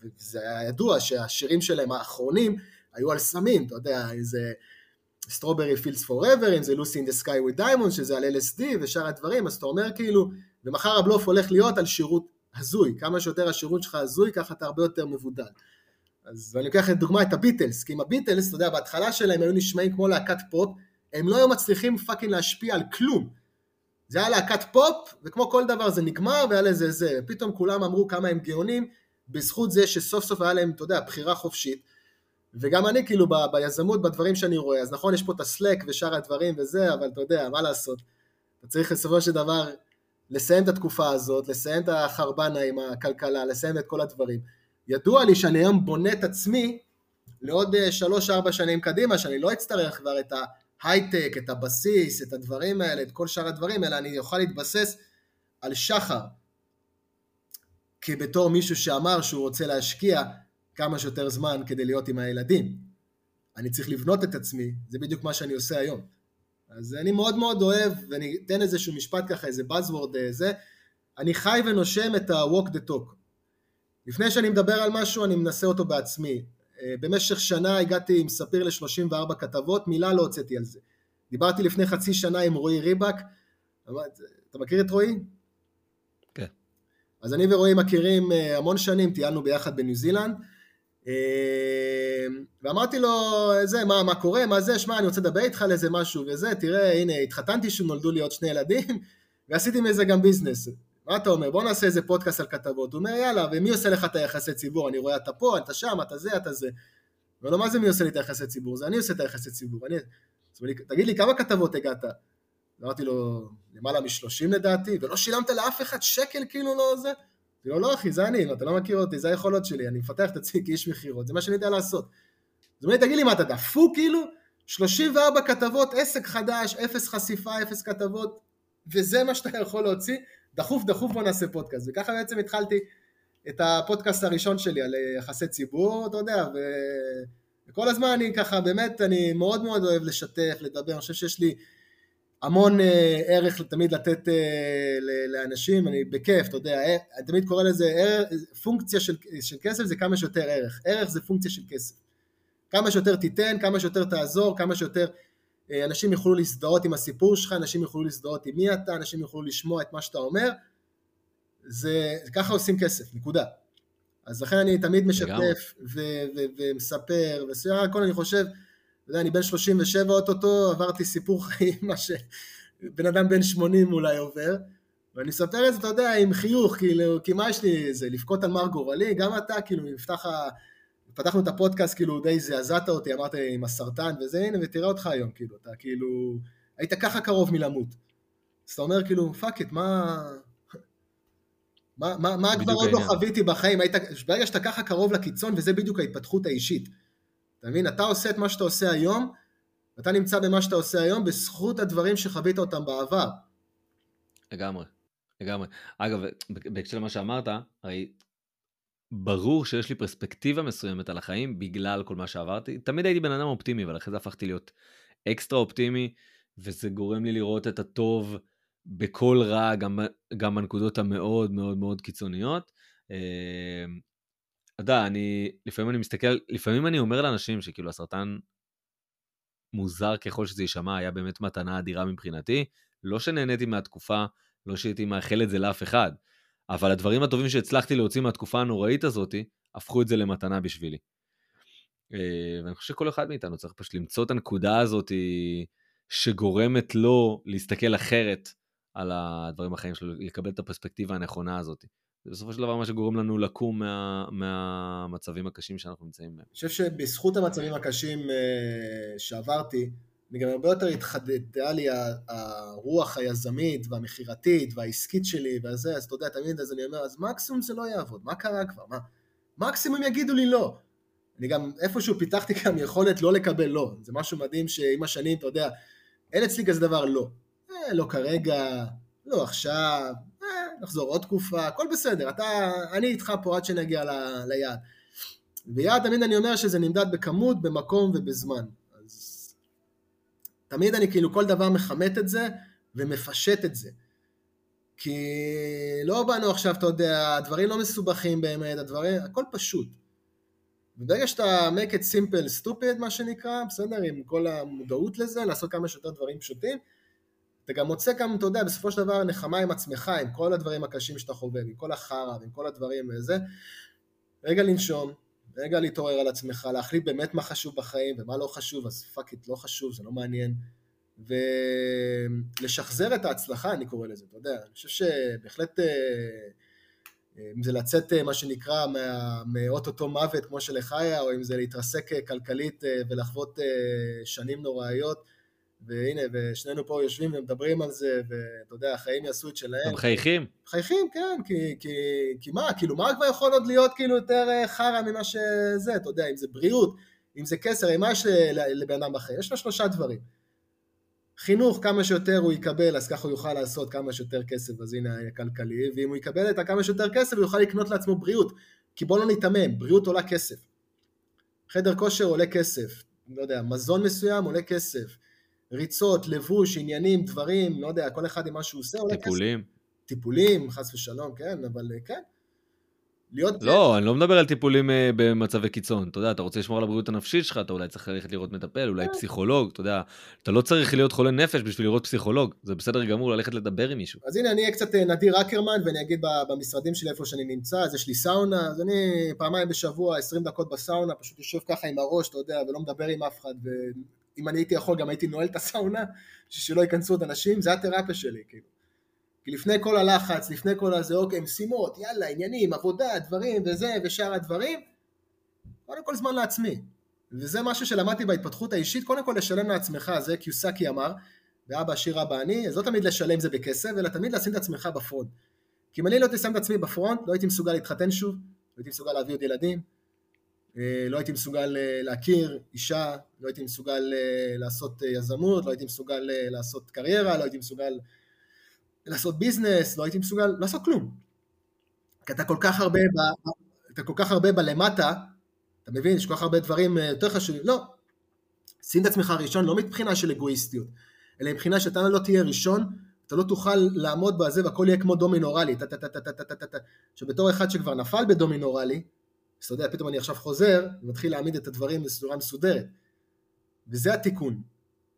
וזה היה ידוע שהשירים שלהם האחרונים היו על סמים, אתה יודע, איזה... Strawberry Fields Forever, אם זה Lucy in the Sky with Diamond, שזה על LSD ושאר הדברים, אז אתה אומר כאילו, ומחר הבלוג הולך להיות על שירות הזוי, כמה שיותר השירות שלך הזוי, ככה אתה הרבה יותר מבודל. אז אני לוקח לדוגמה את הביטלס, כי עם הביטלס, אתה יודע, בהתחלה שלהם היו נשמעים כמו להקת פופ, הם לא היו מצליחים fucking להשפיע על כלום. זה היה להקת פופ, וכמו כל דבר זה נגמר, והיה לזה זה. פתאום כולם אמרו כמה הם גאונים, בזכות זה שסוף סוף היה להם, אתה יודע, בחירה חופשית. וגם אני כאילו ב, ביזמות, בדברים שאני רואה, אז נכון, יש פה את הסלק ושאר הדברים וזה, אבל אתה יודע, מה לעשות? אתה צריך בסופו של דבר לסיים את התקופה הזאת, לסיים את החרבנה עם הכלכלה, לסיים את כל הדברים. ידוע לי שאני היום בונה את עצמי לעוד אה, שלוש-ארבע שנים קדימה, שאני לא אצטרך כבר את ההייטק, את הבסיס, את הדברים האלה, את כל שאר הדברים, אלא אני אוכל להתבסס על שחר. כי בתור מישהו שאמר שהוא רוצה להשקיע כמה שיותר זמן כדי להיות עם הילדים. אני צריך לבנות את עצמי, זה בדיוק מה שאני עושה היום. אז אני מאוד מאוד אוהב, ואני אתן איזשהו משפט ככה, איזה buzzword אה, זה, אני חי ונושם את ה-walk the talk. לפני שאני מדבר על משהו, אני מנסה אותו בעצמי. אה, במשך שנה הגעתי עם ספיר ל-34 כתבות, מילה לא הוצאתי על זה. דיברתי לפני חצי שנה עם רועי ריבק, אתה מכיר את רועי? כן. אז אני ורועי מכירים אה, המון שנים, טיילנו ביחד בניו זילנד, ואמרתי לו, זה, מה, מה קורה, מה זה, שמע, אני רוצה לדבר איתך על איזה משהו וזה, תראה, הנה, התחתנתי שנולדו לי עוד שני ילדים, ועשיתי מזה גם ביזנס. מה אתה אומר? בוא נעשה איזה פודקאסט על כתבות. הוא אומר, יאללה, ומי עושה לך את היחסי ציבור? אני רואה, אתה פה, אתה שם, אתה זה, אתה זה. אומר לו, מה זה מי עושה לי את היחסי ציבור? זה אני עושה את היחסי ציבור. אני... תגיד לי, כמה כתבות הגעת? אמרתי לו, למעלה משלושים לדעתי, ולא שילמת לאף אחד שקל כאילו לא זה? אמרתי לו, לא אחי, זה אני, אתה לא מכיר אותי, זה היכולות שלי, אני מפתח את עצמי כאיש מכירות, זה מה שאני יודע לעשות. אז הוא אומר, תגיד לי, מה אתה דפוק כאילו? 34 כתבות, עסק חדש, אפס חשיפה, אפס כתבות, וזה מה שאתה יכול להוציא, דחוף דחוף בוא נעשה פודקאסט. וככה בעצם התחלתי את הפודקאסט הראשון שלי על יחסי ציבור, אתה יודע, ו... וכל הזמן אני ככה, באמת, אני מאוד מאוד אוהב לשתף, לדבר, אני חושב שיש לי המון אה, ערך תמיד לתת אה, לאנשים, אני בכיף, אתה יודע, אה, אני תמיד קורא לזה, ערך, פונקציה של, של כסף זה כמה שיותר ערך, ערך זה פונקציה של כסף. כמה שיותר תיתן, כמה שיותר תעזור, כמה שיותר אנשים יוכלו להזדהות עם הסיפור שלך, אנשים יוכלו להזדהות עם מי אתה, אנשים יוכלו לשמוע את מה שאתה אומר, זה, ככה עושים כסף, נקודה. אז לכן אני תמיד משתף ומספר, וסך הכל אני חושב, אתה יודע, אני בן 37 אוטוטו, עברתי סיפור חיים, מה ש... בן אדם בן 80 אולי עובר, ואני מספר את זה, אתה יודע, עם חיוך, כאילו, כי מה יש לי, זה לבכות על מר גורלי, גם אתה, כאילו, נפתח ה... פתחנו את הפודקאסט, כאילו, די זעזעת אותי, אמרת עם הסרטן וזה, הנה, ותראה אותך היום, כאילו, אתה כאילו, היית ככה קרוב מלמות. אז אתה אומר, כאילו, fuck it, מה... מה, מה, מה כבר עוד לא חוויתי בחיים, היית, ברגע שאתה ככה קרוב לקיצון, וזה בדיוק ההתפתחות האישית. אתה מבין? אתה עושה את מה שאתה עושה היום, אתה נמצא במה שאתה עושה היום בזכות הדברים שחווית אותם בעבר. לגמרי, לגמרי. אגב, בהקשר למה שאמרת, הרי ברור שיש לי פרספקטיבה מסוימת על החיים בגלל כל מה שעברתי. תמיד הייתי בן אדם אופטימי, אבל אחרי זה הפכתי להיות אקסטרה אופטימי, וזה גורם לי לראות את הטוב בכל רע, גם, גם בנקודות המאוד מאוד מאוד קיצוניות. אתה יודע, אני, לפעמים אני מסתכל, לפעמים אני אומר לאנשים שכאילו הסרטן, מוזר ככל שזה יישמע, היה באמת מתנה אדירה מבחינתי. לא שנהניתי מהתקופה, לא שהייתי מאחל את זה לאף אחד, אבל הדברים הטובים שהצלחתי להוציא מהתקופה הנוראית הזאת, הפכו את זה למתנה בשבילי. אה, ואני חושב שכל אחד מאיתנו צריך פשוט למצוא את הנקודה הזאת שגורמת לו להסתכל אחרת על הדברים החיים שלו, לקבל את הפרספקטיבה הנכונה הזאת. זה בסופו של דבר מה שגורם לנו לקום מה, מהמצבים הקשים שאנחנו נמצאים בהם. אני חושב שבזכות המצבים הקשים אה, שעברתי, אני גם הרבה יותר התחדדה לי הרוח היזמית והמכירתית והעסקית שלי וזה, אז אתה יודע, תמיד אז אני אומר, אז מקסימום זה לא יעבוד, מה קרה כבר? מה? מקסימום יגידו לי לא. אני גם איפשהו פיתחתי גם יכולת לא לקבל לא. זה משהו מדהים שעם השנים, אתה יודע, אין אצלי כזה דבר לא. אה, לא כרגע, לא עכשיו, נחזור עוד תקופה, הכל בסדר, אתה, אני איתך פה עד שנגיע ל, ליעד. ויעד תמיד אני אומר שזה נמדד בכמות, במקום ובזמן. אז תמיד אני כאילו כל דבר מכמת את זה ומפשט את זה. כי לא באנו עכשיו, אתה יודע, הדברים לא מסובכים באמת, הדברים, הכל פשוט. וברגע שאתה make it simple stupid, מה שנקרא, בסדר, עם כל המודעות לזה, לעשות כמה שיותר דברים פשוטים, אתה גם מוצא כמה, אתה יודע, בסופו של דבר נחמה עם עצמך, עם כל הדברים הקשים שאתה חווה, עם כל החרא, ועם כל הדברים וזה, רגע לנשום, רגע להתעורר על עצמך, להחליט באמת מה חשוב בחיים ומה לא חשוב, אז fuck it, לא חשוב, זה לא מעניין. ולשחזר את ההצלחה, אני קורא לזה, אתה יודע, אני חושב שבהחלט, אה, אה, אם זה לצאת, אה, מה שנקרא, מאו-טו-טו מוות כמו שלך היה, או אם זה להתרסק כלכלית ולחוות שנים נוראיות, והנה, ושנינו פה יושבים ומדברים על זה, ואתה יודע, החיים יעשו את שלהם. הם מחייכים. מחייכים, כן, כי, כי, כי מה, כאילו, מה כבר יכול עוד להיות כאילו יותר אה, חרא ממה שזה, אתה יודע, אם זה בריאות, אם זה כסף, מה יש לבן אדם בחיים? יש לו שלושה דברים. חינוך, כמה שיותר הוא יקבל, אז ככה הוא יוכל לעשות כמה שיותר כסף, אז הנה הכלכלי, ואם הוא יקבל את הכמה שיותר כסף, הוא יוכל לקנות לעצמו בריאות, כי בוא לא ניתמם, בריאות עולה כסף. חדר כושר עולה כסף, לא יודע, מזון מסוים עולה כסף, ריצות, לבוש, עניינים, דברים, לא יודע, כל אחד עם מה שהוא עושה, טיפולים. טיפולים, חס ושלום, כן, אבל אה, כן. להיות... לא, אני לא מדבר על טיפולים uh, במצבי קיצון. אתה יודע, אתה רוצה לשמור על הבריאות הנפשית שלך, אתה אולי צריך ללכת לראות מטפל, אולי כן. פסיכולוג, אתה יודע. אתה לא צריך להיות חולה נפש בשביל לראות פסיכולוג. זה בסדר גמור ללכת לדבר עם מישהו. אז הנה, אני אהיה קצת אה, נדיר אקרמן, ואני אגיד במשרדים שלי איפה שאני נמצא, אז יש לי סאונה, אז אני פעמיים בשבוע, 20 דקות בסאונה, פשוט יושב ככה עם הראש, אתה יודע, ולא מדבר עם אף אחד, אם אני הייתי יכול גם הייתי נועל את הסאונה, שלא ייכנסו עוד אנשים, זה התרפיה שלי, כאילו. כי לפני כל הלחץ, לפני כל הזה, אוקיי, משימות, יאללה, עניינים, עבודה, דברים וזה ושאר הדברים, קודם כל זמן לעצמי. וזה משהו שלמדתי בהתפתחות האישית, קודם כל לשלם לעצמך, זה קיוסקי אמר, ואבא עשיר אבא אני, אז לא תמיד לשלם זה בכסף, אלא תמיד לשים את עצמך בפרונט. כי אם אני לא הייתי שם את עצמי בפרונט, לא הייתי מסוגל להתחתן שוב, לא הייתי מסוגל להביא עוד ילדים, לא הייתי מסוגל אה, להכיר אישה, לא הייתי מסוגל אה, לעשות יזמות, לא הייתי מסוגל לעשות קריירה, לא הייתי מסוגל לעשות ביזנס, לא הייתי מסוגל לעשות כלום. כי אתה כל כך הרבה, ב, אתה כל כך הרבה בלמטה, אתה מבין, יש כל כך הרבה דברים יותר חשובים, לא. שים את עצמך ראשון לא מבחינה של אגואיסטיות, אלא מבחינה שאתה לא תהיה ראשון, אתה לא תוכל לעמוד בזה והכל יהיה כמו דומינורלי, שבתור אחד שכבר נפל בדומינורלי, אז אתה יודע, פתאום אני עכשיו חוזר ומתחיל להעמיד את הדברים בצורה מסודרת. וזה התיקון.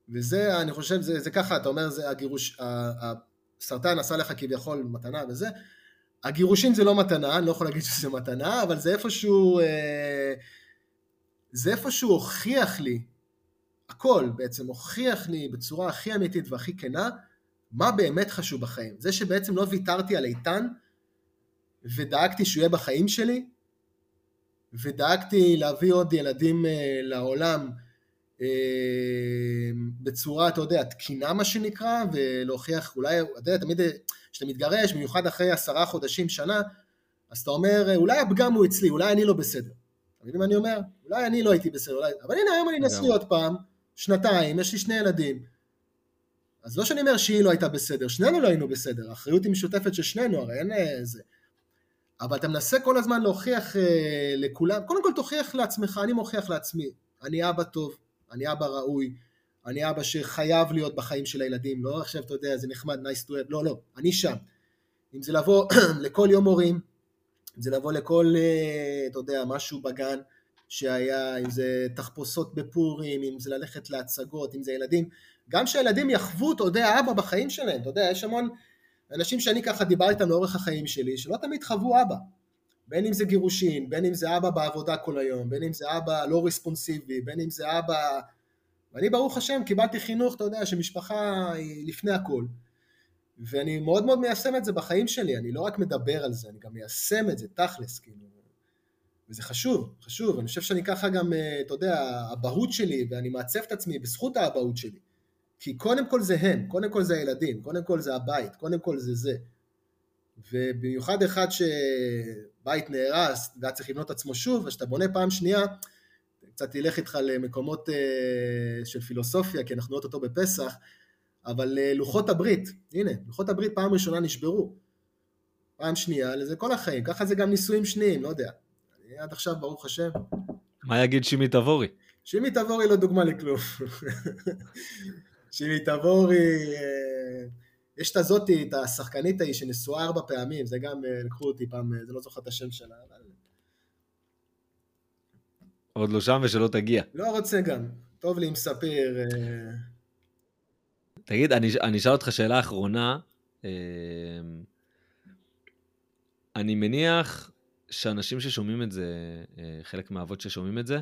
וזה, אני חושב, זה, זה ככה, אתה אומר, זה הגירוש, הסרטן עשה לך כביכול מתנה וזה. הגירושין זה לא מתנה, אני לא יכול להגיד שזה מתנה, אבל זה איפשהו, אה, זה איפשהו הוכיח לי, הכל בעצם הוכיח לי בצורה הכי אמיתית והכי כנה, מה באמת חשוב בחיים. זה שבעצם לא ויתרתי על איתן, ודאגתי שהוא יהיה בחיים שלי, ודאגתי להביא עוד ילדים אה, לעולם אה, בצורה, אתה יודע, תקינה מה שנקרא, ולהוכיח, אולי, אתה יודע, תמיד כשאתה מתגרש, במיוחד אחרי עשרה חודשים, שנה, אז אתה אומר, אולי הפגם הוא אצלי, אולי אני לא בסדר. אתה מבין מה אני אומר? אולי אני לא הייתי בסדר, אולי... אבל הנה היום אני נשוי עוד פעם, שנתיים, יש לי שני ילדים. אז לא שאני אומר שהיא לא הייתה בסדר, שנינו לא היינו בסדר, האחריות היא משותפת של שנינו, הרי אין איזה... אבל אתה מנסה כל הזמן להוכיח אה, לכולם, קודם כל תוכיח לעצמך, אני מוכיח לעצמי, אני אבא טוב, אני אבא ראוי, אני אבא שחייב להיות בחיים של הילדים, לא עכשיו אתה יודע, זה נחמד, nice to have, לא, לא, אני שם. אם זה לבוא לכל יום הורים, אם זה לבוא לכל, אה, אתה יודע, משהו בגן שהיה, אם זה תחפושות בפורים, אם זה ללכת להצגות, אם זה ילדים, גם שהילדים יחוו, אתה יודע, אבא בחיים שלהם, אתה יודע, יש המון אנשים שאני ככה דיברתי איתם לאורך החיים שלי, שלא תמיד חוו אבא. בין אם זה גירושין, בין אם זה אבא בעבודה כל היום, בין אם זה אבא לא רספונסיבי, בין אם זה אבא... ואני ברוך השם קיבלתי חינוך, אתה יודע, שמשפחה היא לפני הכל. ואני מאוד מאוד מיישם את זה בחיים שלי, אני לא רק מדבר על זה, אני גם מיישם את זה, תכלס, כאילו. וזה חשוב, חשוב, אני חושב שאני ככה גם, אה, אתה יודע, האבהות שלי, ואני מעצב את עצמי בזכות האבהות שלי. כי קודם כל זה הם, קודם כל זה הילדים, קודם כל זה הבית, קודם כל זה זה. ובמיוחד אחד שבית נהרס והיה צריך לבנות עצמו שוב, אז כשאתה בונה פעם שנייה, קצת תלך איתך למקומות uh, של פילוסופיה, כי אנחנו אוטוטו בפסח, אבל uh, לוחות הברית, הנה, לוחות הברית פעם ראשונה נשברו. פעם שנייה, זה כל החיים, ככה זה גם נישואים שניים, לא יודע. אני עד עכשיו, ברוך השם. מה יגיד שימי תבורי? שימי תבורי לא דוגמה לכלום. שימי תבורי, אה, יש את הזאתי, את השחקנית ההיא שנשואה ארבע פעמים, זה גם אה, לקחו אותי פעם, אה, זה לא זוכר את השם שלה, אבל... עוד לא שם ושלא תגיע. לא רוצה גם, טוב לי עם ספיר. תגיד, אני אשאל אותך שאלה אחרונה. אני מניח שאנשים ששומעים את זה, חלק מהאבות ששומעים את זה,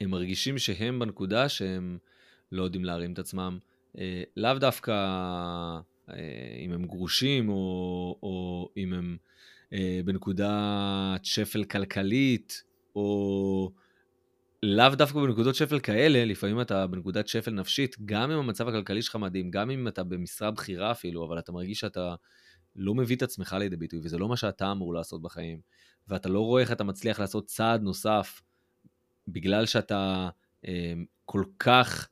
הם מרגישים שהם בנקודה שהם לא יודעים להרים את עצמם, לאו דווקא אה, אם הם גרושים, או, או אם הם אה, בנקודת שפל כלכלית, או לאו דווקא בנקודות שפל כאלה, לפעמים אתה בנקודת שפל נפשית, גם אם המצב הכלכלי שלך מדהים, גם אם אתה במשרה בכירה אפילו, אבל אתה מרגיש שאתה לא מביא את עצמך לידי ביטוי, וזה לא מה שאתה אמור לעשות בחיים, ואתה לא רואה איך אתה מצליח לעשות צעד נוסף, בגלל שאתה אה, כל כך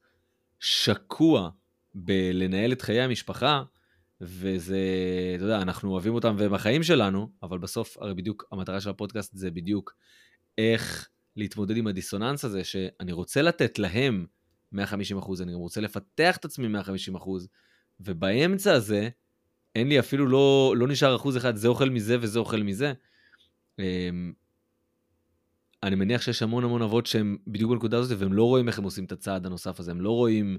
שקוע בלנהל את חיי המשפחה, וזה, אתה יודע, אנחנו אוהבים אותם והם החיים שלנו, אבל בסוף, הרי בדיוק המטרה של הפודקאסט זה בדיוק איך להתמודד עם הדיסוננס הזה, שאני רוצה לתת להם 150 אחוז, אני גם רוצה לפתח את עצמי 150 אחוז, ובאמצע הזה, אין לי אפילו לא, לא נשאר אחוז אחד, זה אוכל מזה וזה אוכל מזה. אמ, אני מניח שיש המון המון אבות שהם בדיוק בנקודה הזאת, והם לא רואים איך הם עושים את הצעד הנוסף הזה, הם לא רואים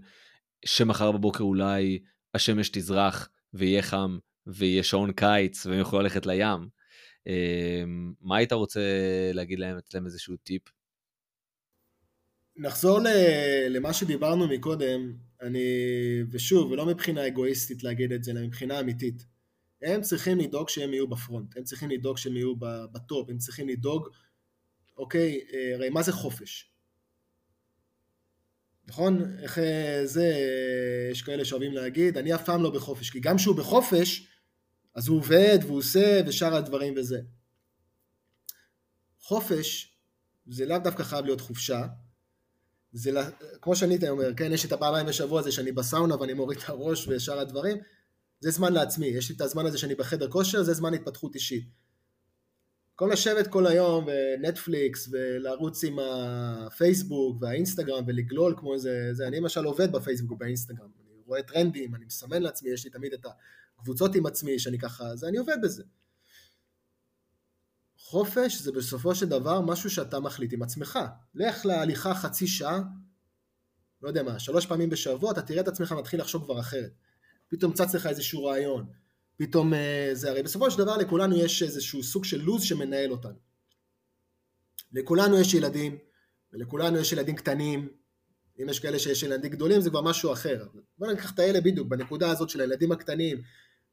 שמחר בבוקר אולי השמש תזרח ויהיה חם ויהיה שעון קיץ והם יוכלו ללכת לים. אמ, מה היית רוצה להגיד להם, לתת להם איזשהו טיפ? נחזור למה שדיברנו מקודם, אני, ושוב, ולא מבחינה אגואיסטית להגיד את זה, אלא מבחינה אמיתית. הם צריכים לדאוג שהם יהיו בפרונט, הם צריכים לדאוג שהם יהיו בטופ, הם צריכים לדאוג, אוקיי, אה, הרי מה זה חופש? נכון? איך אה, זה, אה, יש כאלה שאוהבים להגיד, אני אף פעם לא בחופש, כי גם כשהוא בחופש, אז הוא עובד והוא עושה ושאר הדברים וזה. חופש זה לאו דווקא חייב להיות חופשה, זה כמו שאני אומר, כן, יש את הפעמיים בשבוע הזה שאני בסאונה ואני מוריד את הראש ושאר הדברים, זה זמן לעצמי, יש לי את הזמן הזה שאני בחדר כושר, זה זמן התפתחות אישית. במקום לשבת כל היום בנטפליקס ולרוץ עם הפייסבוק והאינסטגרם ולגלול כמו איזה, זה, אני למשל עובד בפייסבוק ובאינסטגרם, אני רואה טרנדים, אני מסמן לעצמי, יש לי תמיד את הקבוצות עם עצמי שאני ככה, זה אני עובד בזה. חופש זה בסופו של דבר משהו שאתה מחליט עם עצמך. לך להליכה חצי שעה, לא יודע מה, שלוש פעמים בשבוע, אתה תראה את עצמך מתחיל לחשוב כבר אחרת. פתאום צץ לך איזשהו רעיון, פתאום אה, זה, הרי בסופו של דבר לכולנו יש איזשהו סוג של לו"ז שמנהל אותנו. לכולנו יש ילדים, ולכולנו יש ילדים קטנים, אם יש כאלה שיש ילדים גדולים זה כבר משהו אחר. בוא ניקח את האלה בדיוק, בנקודה הזאת של הילדים הקטנים,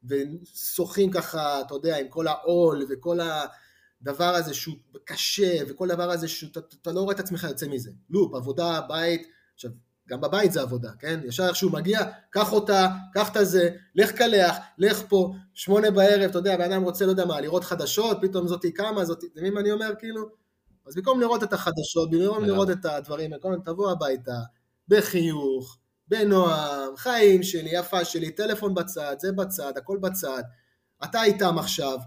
ושוחים ככה, אתה יודע, עם כל העול וכל הדבר הזה שהוא קשה, וכל דבר הזה שאתה לא רואה את עצמך יוצא מזה. לופ, עבודה, בית, עכשיו, גם בבית זה עבודה, כן? ישר איך שהוא מגיע, קח אותה, קח את הזה, לך קלח, לך פה, שמונה בערב, אתה יודע, בן אדם רוצה, לא יודע מה, לראות חדשות, פתאום זאתי קמה, זאתי, אתה מבין מה אני אומר, כאילו? אז במקום לראות את החדשות, במקום לראות את הדברים, במקום תבוא הביתה, בחיוך, בנועם, חיים שלי, יפה שלי, טלפון בצד, זה בצד, הכל בצד, אתה איתם עכשיו,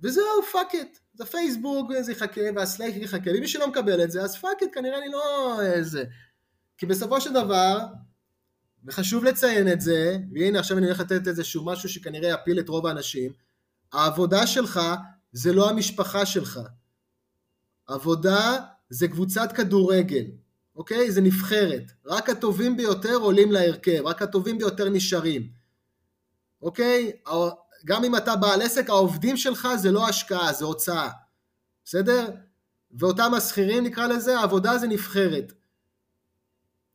וזהו, fuck it. אז הפייסבוק זה יחכה, וה Slack יחכה, ומי שלא מקבל את זה, אז fuck it, כנראה אני לא איזה. כי בסופו של דבר, וחשוב לציין את זה, והנה עכשיו אני הולך לתת איזשהו משהו שכנראה יפיל את רוב האנשים, העבודה שלך זה לא המשפחה שלך. עבודה זה קבוצת כדורגל, אוקיי? זה נבחרת. רק הטובים ביותר עולים להרכב, רק הטובים ביותר נשארים. אוקיי? גם אם אתה בעל עסק, העובדים שלך זה לא השקעה, זה הוצאה. בסדר? ואותם השכירים נקרא לזה, העבודה זה נבחרת.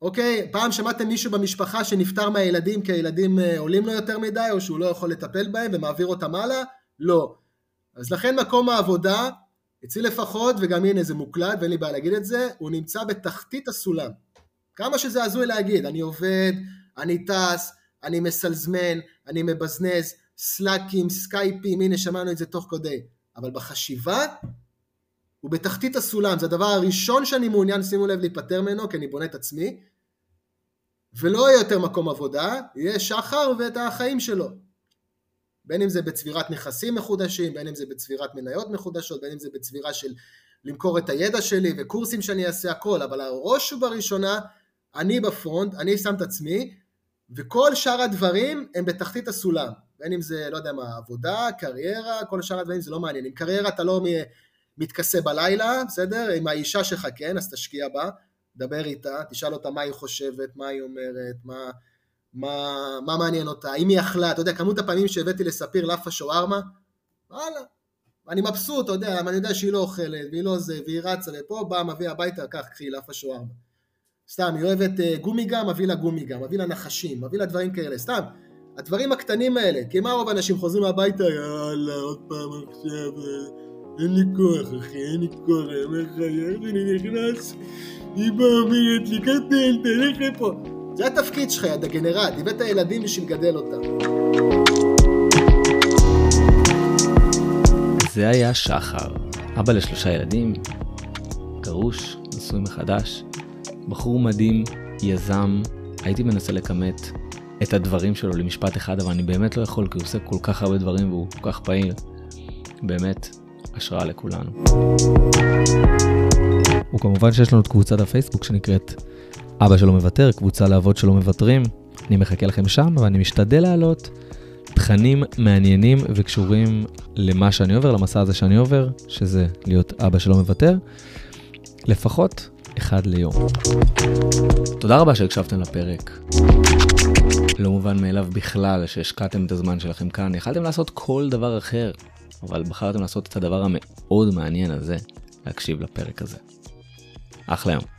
אוקיי? פעם שמעתם מישהו במשפחה שנפטר מהילדים כי הילדים אה, עולים לו יותר מדי או שהוא לא יכול לטפל בהם ומעביר אותם הלאה? לא. אז לכן מקום העבודה, אצלי לפחות, וגם הנה זה מוקלט ואין לי בעיה להגיד את זה, הוא נמצא בתחתית הסולם. כמה שזה הזוי להגיד, אני עובד, אני טס, אני מסלזמן, אני מבזנז, סלאקים, סקייפים, הנה שמענו את זה תוך כדי, אבל בחשיבה הוא בתחתית הסולם, זה הדבר הראשון שאני מעוניין, שימו לב, להיפטר ממנו, כי אני בונה את עצמי, ולא יהיה יותר מקום עבודה, יהיה שחר ואת החיים שלו. בין אם זה בצבירת נכסים מחודשים, בין אם זה בצבירת מניות מחודשות, בין אם זה בצבירה של למכור את הידע שלי וקורסים שאני אעשה הכל, אבל הראש ובראשונה, אני בפרונט, אני שם את עצמי, וכל שאר הדברים הם בתחתית הסולם. בין אם זה, לא יודע מה, עבודה, קריירה, כל שאר הדברים זה לא מעניין. עם קריירה אתה לא מתכסה בלילה, בסדר? עם האישה שלך כן, אז תשקיע בה, דבר איתה, תשאל אותה מה היא חושבת, מה היא אומרת, מה, מה, מה מעניין אותה, אם היא אכלה, אתה יודע, כמות הפעמים שהבאתי לספיר לאפה שווארמה, וואלה, אני מבסוט, אתה יודע, אני יודע שהיא לא אוכלת, והיא לא זה, והיא רצה לפה, באה, מביא הביתה, קח, קחי לאפה שווארמה. סתם, היא אוהבת uh, גומי גם, מביא לה גומי גם, מביא לה נחשים, מביא לה דברים כאלה, סתם. הדברים הקטנים האלה, כי מה רוב האנשים חוזרים הביתה, יאללה, עוד פעם עכשיו, אה, אין לי כוח, אחי, אין לי כוח, אני אומר לך, אני נכנס, היא באה אומרת לי, קטן, תלך לפה. זה התפקיד שלך, יא דגנרט, הבאת ילדים בשביל לגדל אותם. זה היה שחר, אבא לשלושה ילדים, גרוש, נשוי מחדש, בחור מדהים, יזם, הייתי מנסה לכמת את הדברים שלו למשפט אחד, אבל אני באמת לא יכול, כי הוא עושה כל כך הרבה דברים והוא כל כך פעיל. באמת, השראה לכולנו. וכמובן שיש לנו את קבוצת הפייסבוק שנקראת אבא שלא מוותר, קבוצה לאבות שלא מוותרים. אני מחכה לכם שם ואני משתדל להעלות תכנים מעניינים וקשורים למה שאני עובר, למסע הזה שאני עובר, שזה להיות אבא שלא מוותר, לפחות אחד ליום. תודה רבה שהקשבתם לפרק. לא מובן מאליו בכלל שהשקעתם את הזמן שלכם כאן, יכלתם לעשות כל דבר אחר, אבל בחרתם לעשות את הדבר המאוד מעניין הזה, להקשיב לפרק הזה. אחלה יום.